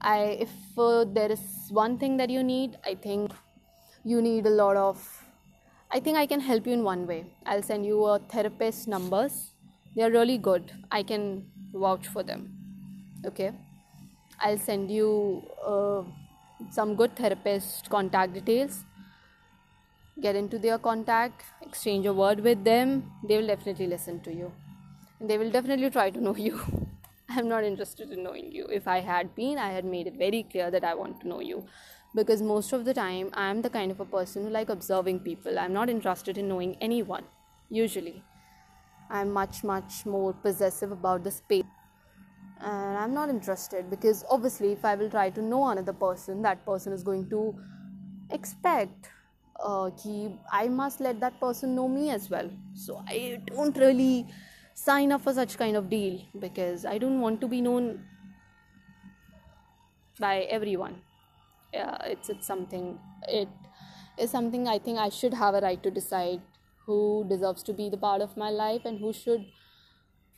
I if uh, there is one thing that you need, I think you need a lot of I think I can help you in one way. I'll send you a therapist numbers. They are really good. I can vouch for them. Okay? I'll send you uh, some good therapist contact details. Get into their contact exchange a word with them. They will definitely listen to you. And they will definitely try to know (laughs) you i'm not interested in knowing you if i had been i had made it very clear that i want to know you because most of the time i am the kind of a person who like observing people i'm not interested in knowing anyone usually I'm much, much more possessive about the space. And I'm not interested because obviously, if I will try to know another person, that person is going to expect uh, I must let that person know me as well. So I don't really sign up for such kind of deal because I don't want to be known by everyone. Yeah, it's it's something it is something I think I should have a right to decide who deserves to be the part of my life and who should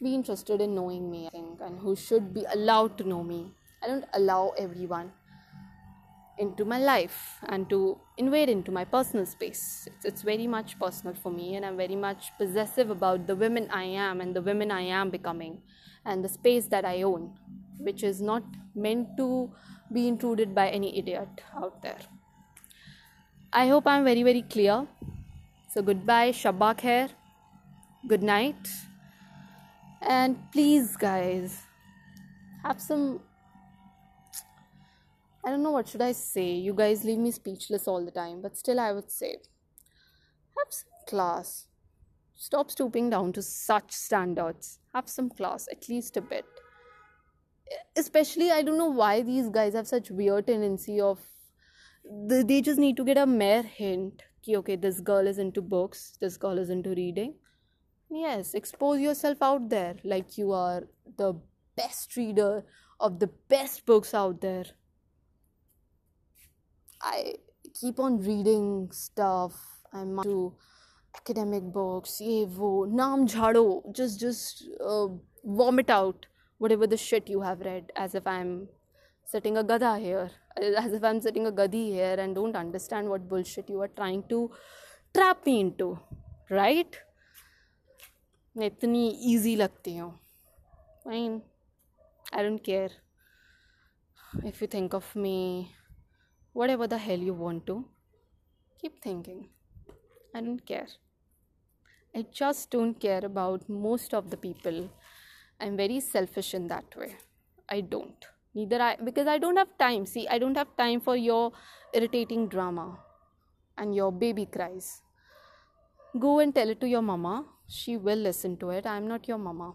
be interested in knowing me, I think, and who should be allowed to know me. I don't allow everyone into my life and to invade into my personal space. It's, it's very much personal for me, and I'm very much possessive about the women I am and the women I am becoming and the space that I own, which is not meant to be intruded by any idiot out there. I hope I'm very, very clear. So, goodbye, Shabak hair. Good night. And please, guys, have some I don't know what should I say. You guys leave me speechless all the time, but still I would say have some class. Stop stooping down to such standards. Have some class, at least a bit. Especially, I don't know why these guys have such weird tendency of they just need to get a mere hint. Ki, okay, this girl is into books, this girl is into reading. Yes, expose yourself out there like you are the best reader of the best books out there I keep on reading stuff. I'm into academic books. Ye wo, naam jhado. Just, just uh, vomit out whatever the shit you have read, as if I'm sitting a gada here, (laughs) as if I'm sitting a gadi here and don't understand what bullshit you are trying to trap me into, right? मैं इतनी easy लगती हूँ fine I don't care if you think of me whatever the hell you want to, keep thinking. I don't care. I just don't care about most of the people. I'm very selfish in that way. I don't. Neither I, because I don't have time. See, I don't have time for your irritating drama and your baby cries. Go and tell it to your mama. She will listen to it. I'm not your mama.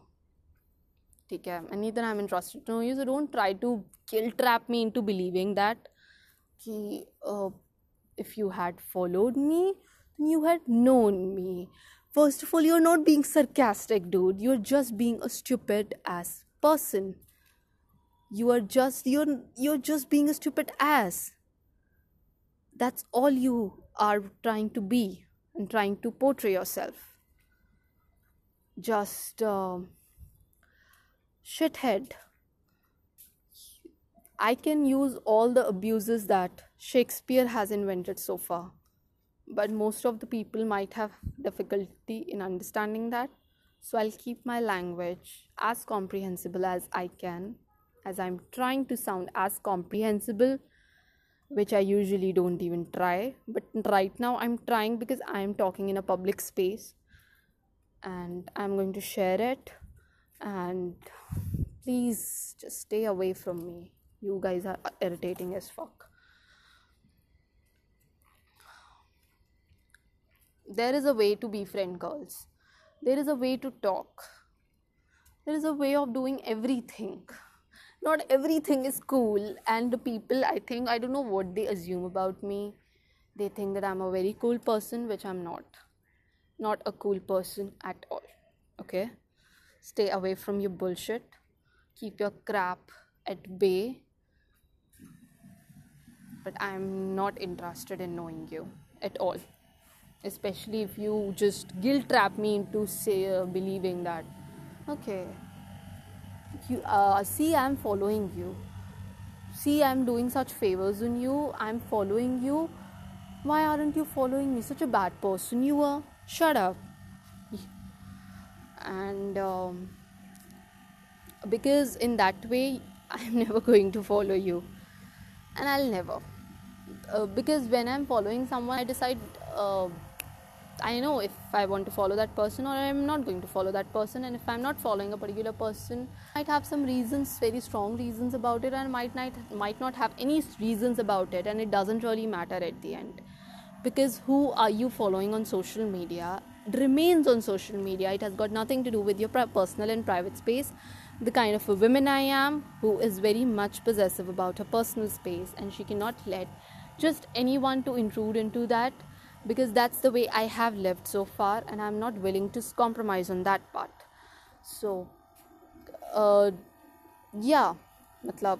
Take care. And neither I'm interested to know you. So don't try to guilt trap me into believing that if you had followed me, then you had known me. First of all, you're not being sarcastic, dude. You're just being a stupid ass person. You are just you're you're just being a stupid ass. That's all you are trying to be and trying to portray yourself. Just uh, shithead I can use all the abuses that Shakespeare has invented so far, but most of the people might have difficulty in understanding that. So I'll keep my language as comprehensible as I can, as I'm trying to sound as comprehensible, which I usually don't even try. But right now I'm trying because I'm talking in a public space and I'm going to share it. And please just stay away from me. You guys are irritating as fuck. There is a way to befriend girls. There is a way to talk. There is a way of doing everything. Not everything is cool, and the people, I think, I don't know what they assume about me. They think that I'm a very cool person, which I'm not. Not a cool person at all. Okay? Stay away from your bullshit. Keep your crap at bay but I'm not interested in knowing you at all. Especially if you just guilt trap me into say uh, believing that, okay, you uh, see, I'm following you. See, I'm doing such favors on you. I'm following you. Why aren't you following me? Such a bad person you are. Shut up. And um, because in that way, (laughs) I'm never going to follow you, and I'll never uh, because when I'm following someone, I decide uh, I know if I want to follow that person or I'm not going to follow that person. And if I'm not following a particular person, I might have some reasons, very strong reasons about it, and might not might not have any reasons about it, and it doesn't really matter at the end. Because who are you following on social media it remains on social media. It has got nothing to do with your personal and private space. The kind of a woman I am, who is very much possessive about her personal space, and she cannot let just anyone to intrude into that because that's the way I have lived so far and I'm not willing to compromise on that part. So, uh, yeah, matlab,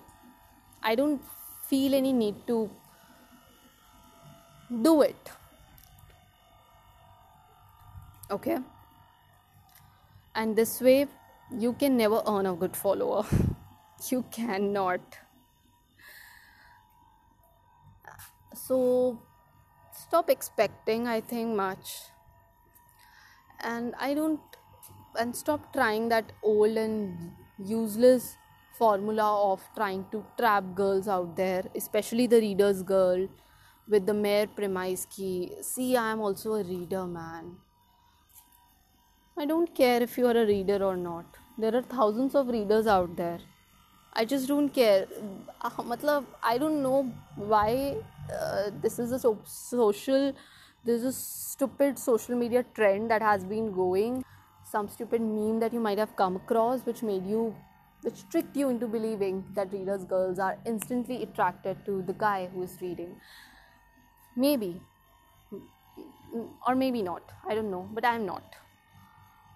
I don't feel any need to do it. Okay? And this way you can never earn a good follower. (laughs) You cannot so stop expecting i think much and i don't and stop trying that old and useless formula of trying to trap girls out there especially the reader's girl with the mere premise ki see i am also a reader man I don't care if you are a reader or not. There are thousands of readers out there. I just don't care. Uh, matlab, I don't know why uh, this is a so- social, this is a stupid social media trend that has been going. Some stupid meme that you might have come across, which made you, which tricked you into believing that readers' girls are instantly attracted to the guy who is reading. Maybe, or maybe not. I don't know, but I'm not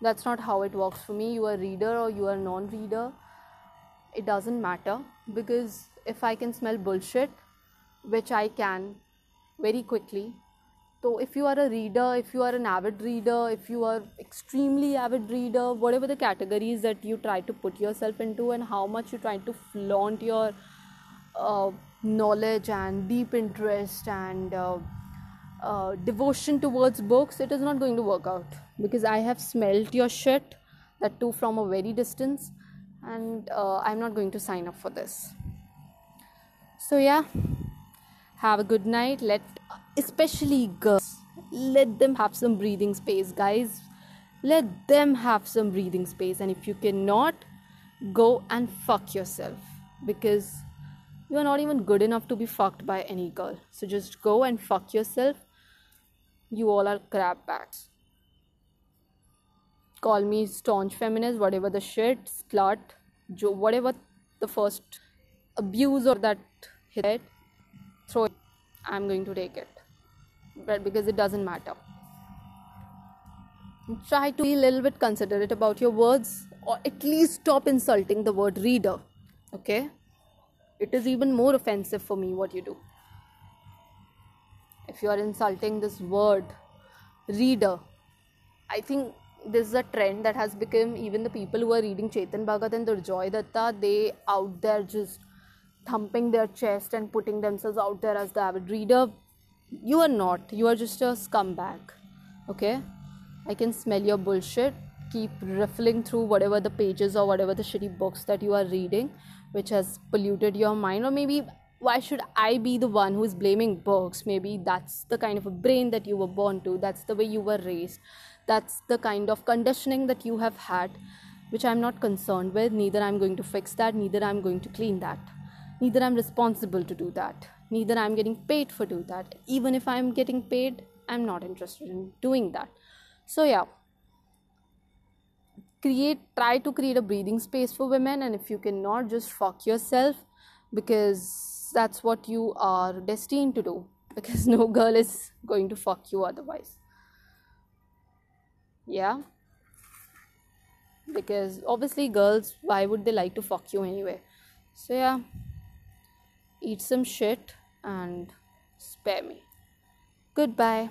that's not how it works for me you are a reader or you are non-reader it doesn't matter because if i can smell bullshit which i can very quickly. So if you are a reader if you are an avid reader if you are extremely avid reader whatever the categories that you try to put yourself into and how much you try to flaunt your uh, knowledge and deep interest and uh, uh, devotion towards books, it is not going to work out. Because I have smelt your shit, that too from a very distance, and uh, I'm not going to sign up for this. So, yeah, have a good night. Let especially girls let them have some breathing space, guys. Let them have some breathing space, and if you cannot, go and fuck yourself because you are not even good enough to be fucked by any girl. So just go and fuck yourself you all are crap bags. Call me staunch feminist, whatever the shit, slut, jo- whatever the first abuse or that hit. I'm going to take it. But because it doesn't matter. Try to be a little bit considerate about your words or at least stop insulting the word reader. Okay? It is even more offensive for me what you do if you are insulting this word reader i think this is a trend that has become even the people who are reading chetan bhagat and durjoy datta they out there just thumping their chest and putting themselves out there as the avid reader you are not. You are just a scumbag okay? I can smell your bullshit. Keep riffling through whatever the pages or whatever the shitty books that you are reading which has polluted your mind. Or maybe why should I be the one who is blaming books? Maybe that's the kind of a brain that you were born to, that's the way you were raised, that's the kind of conditioning that you have had, which I'm not concerned with. Neither I'm going to fix that, neither I'm going to clean that, neither I'm responsible to do that, neither I'm getting paid for do that. Even if I'm getting paid, I'm not interested in doing that. So yeah. Create try to create a breathing space for women and if you cannot just fuck yourself because that's what you are destined to do (laughs) because no girl is going to fuck you otherwise. Yeah. Because obviously, girls, why would they like to fuck you anyway? So, yeah. Eat some shit and spare me. Goodbye.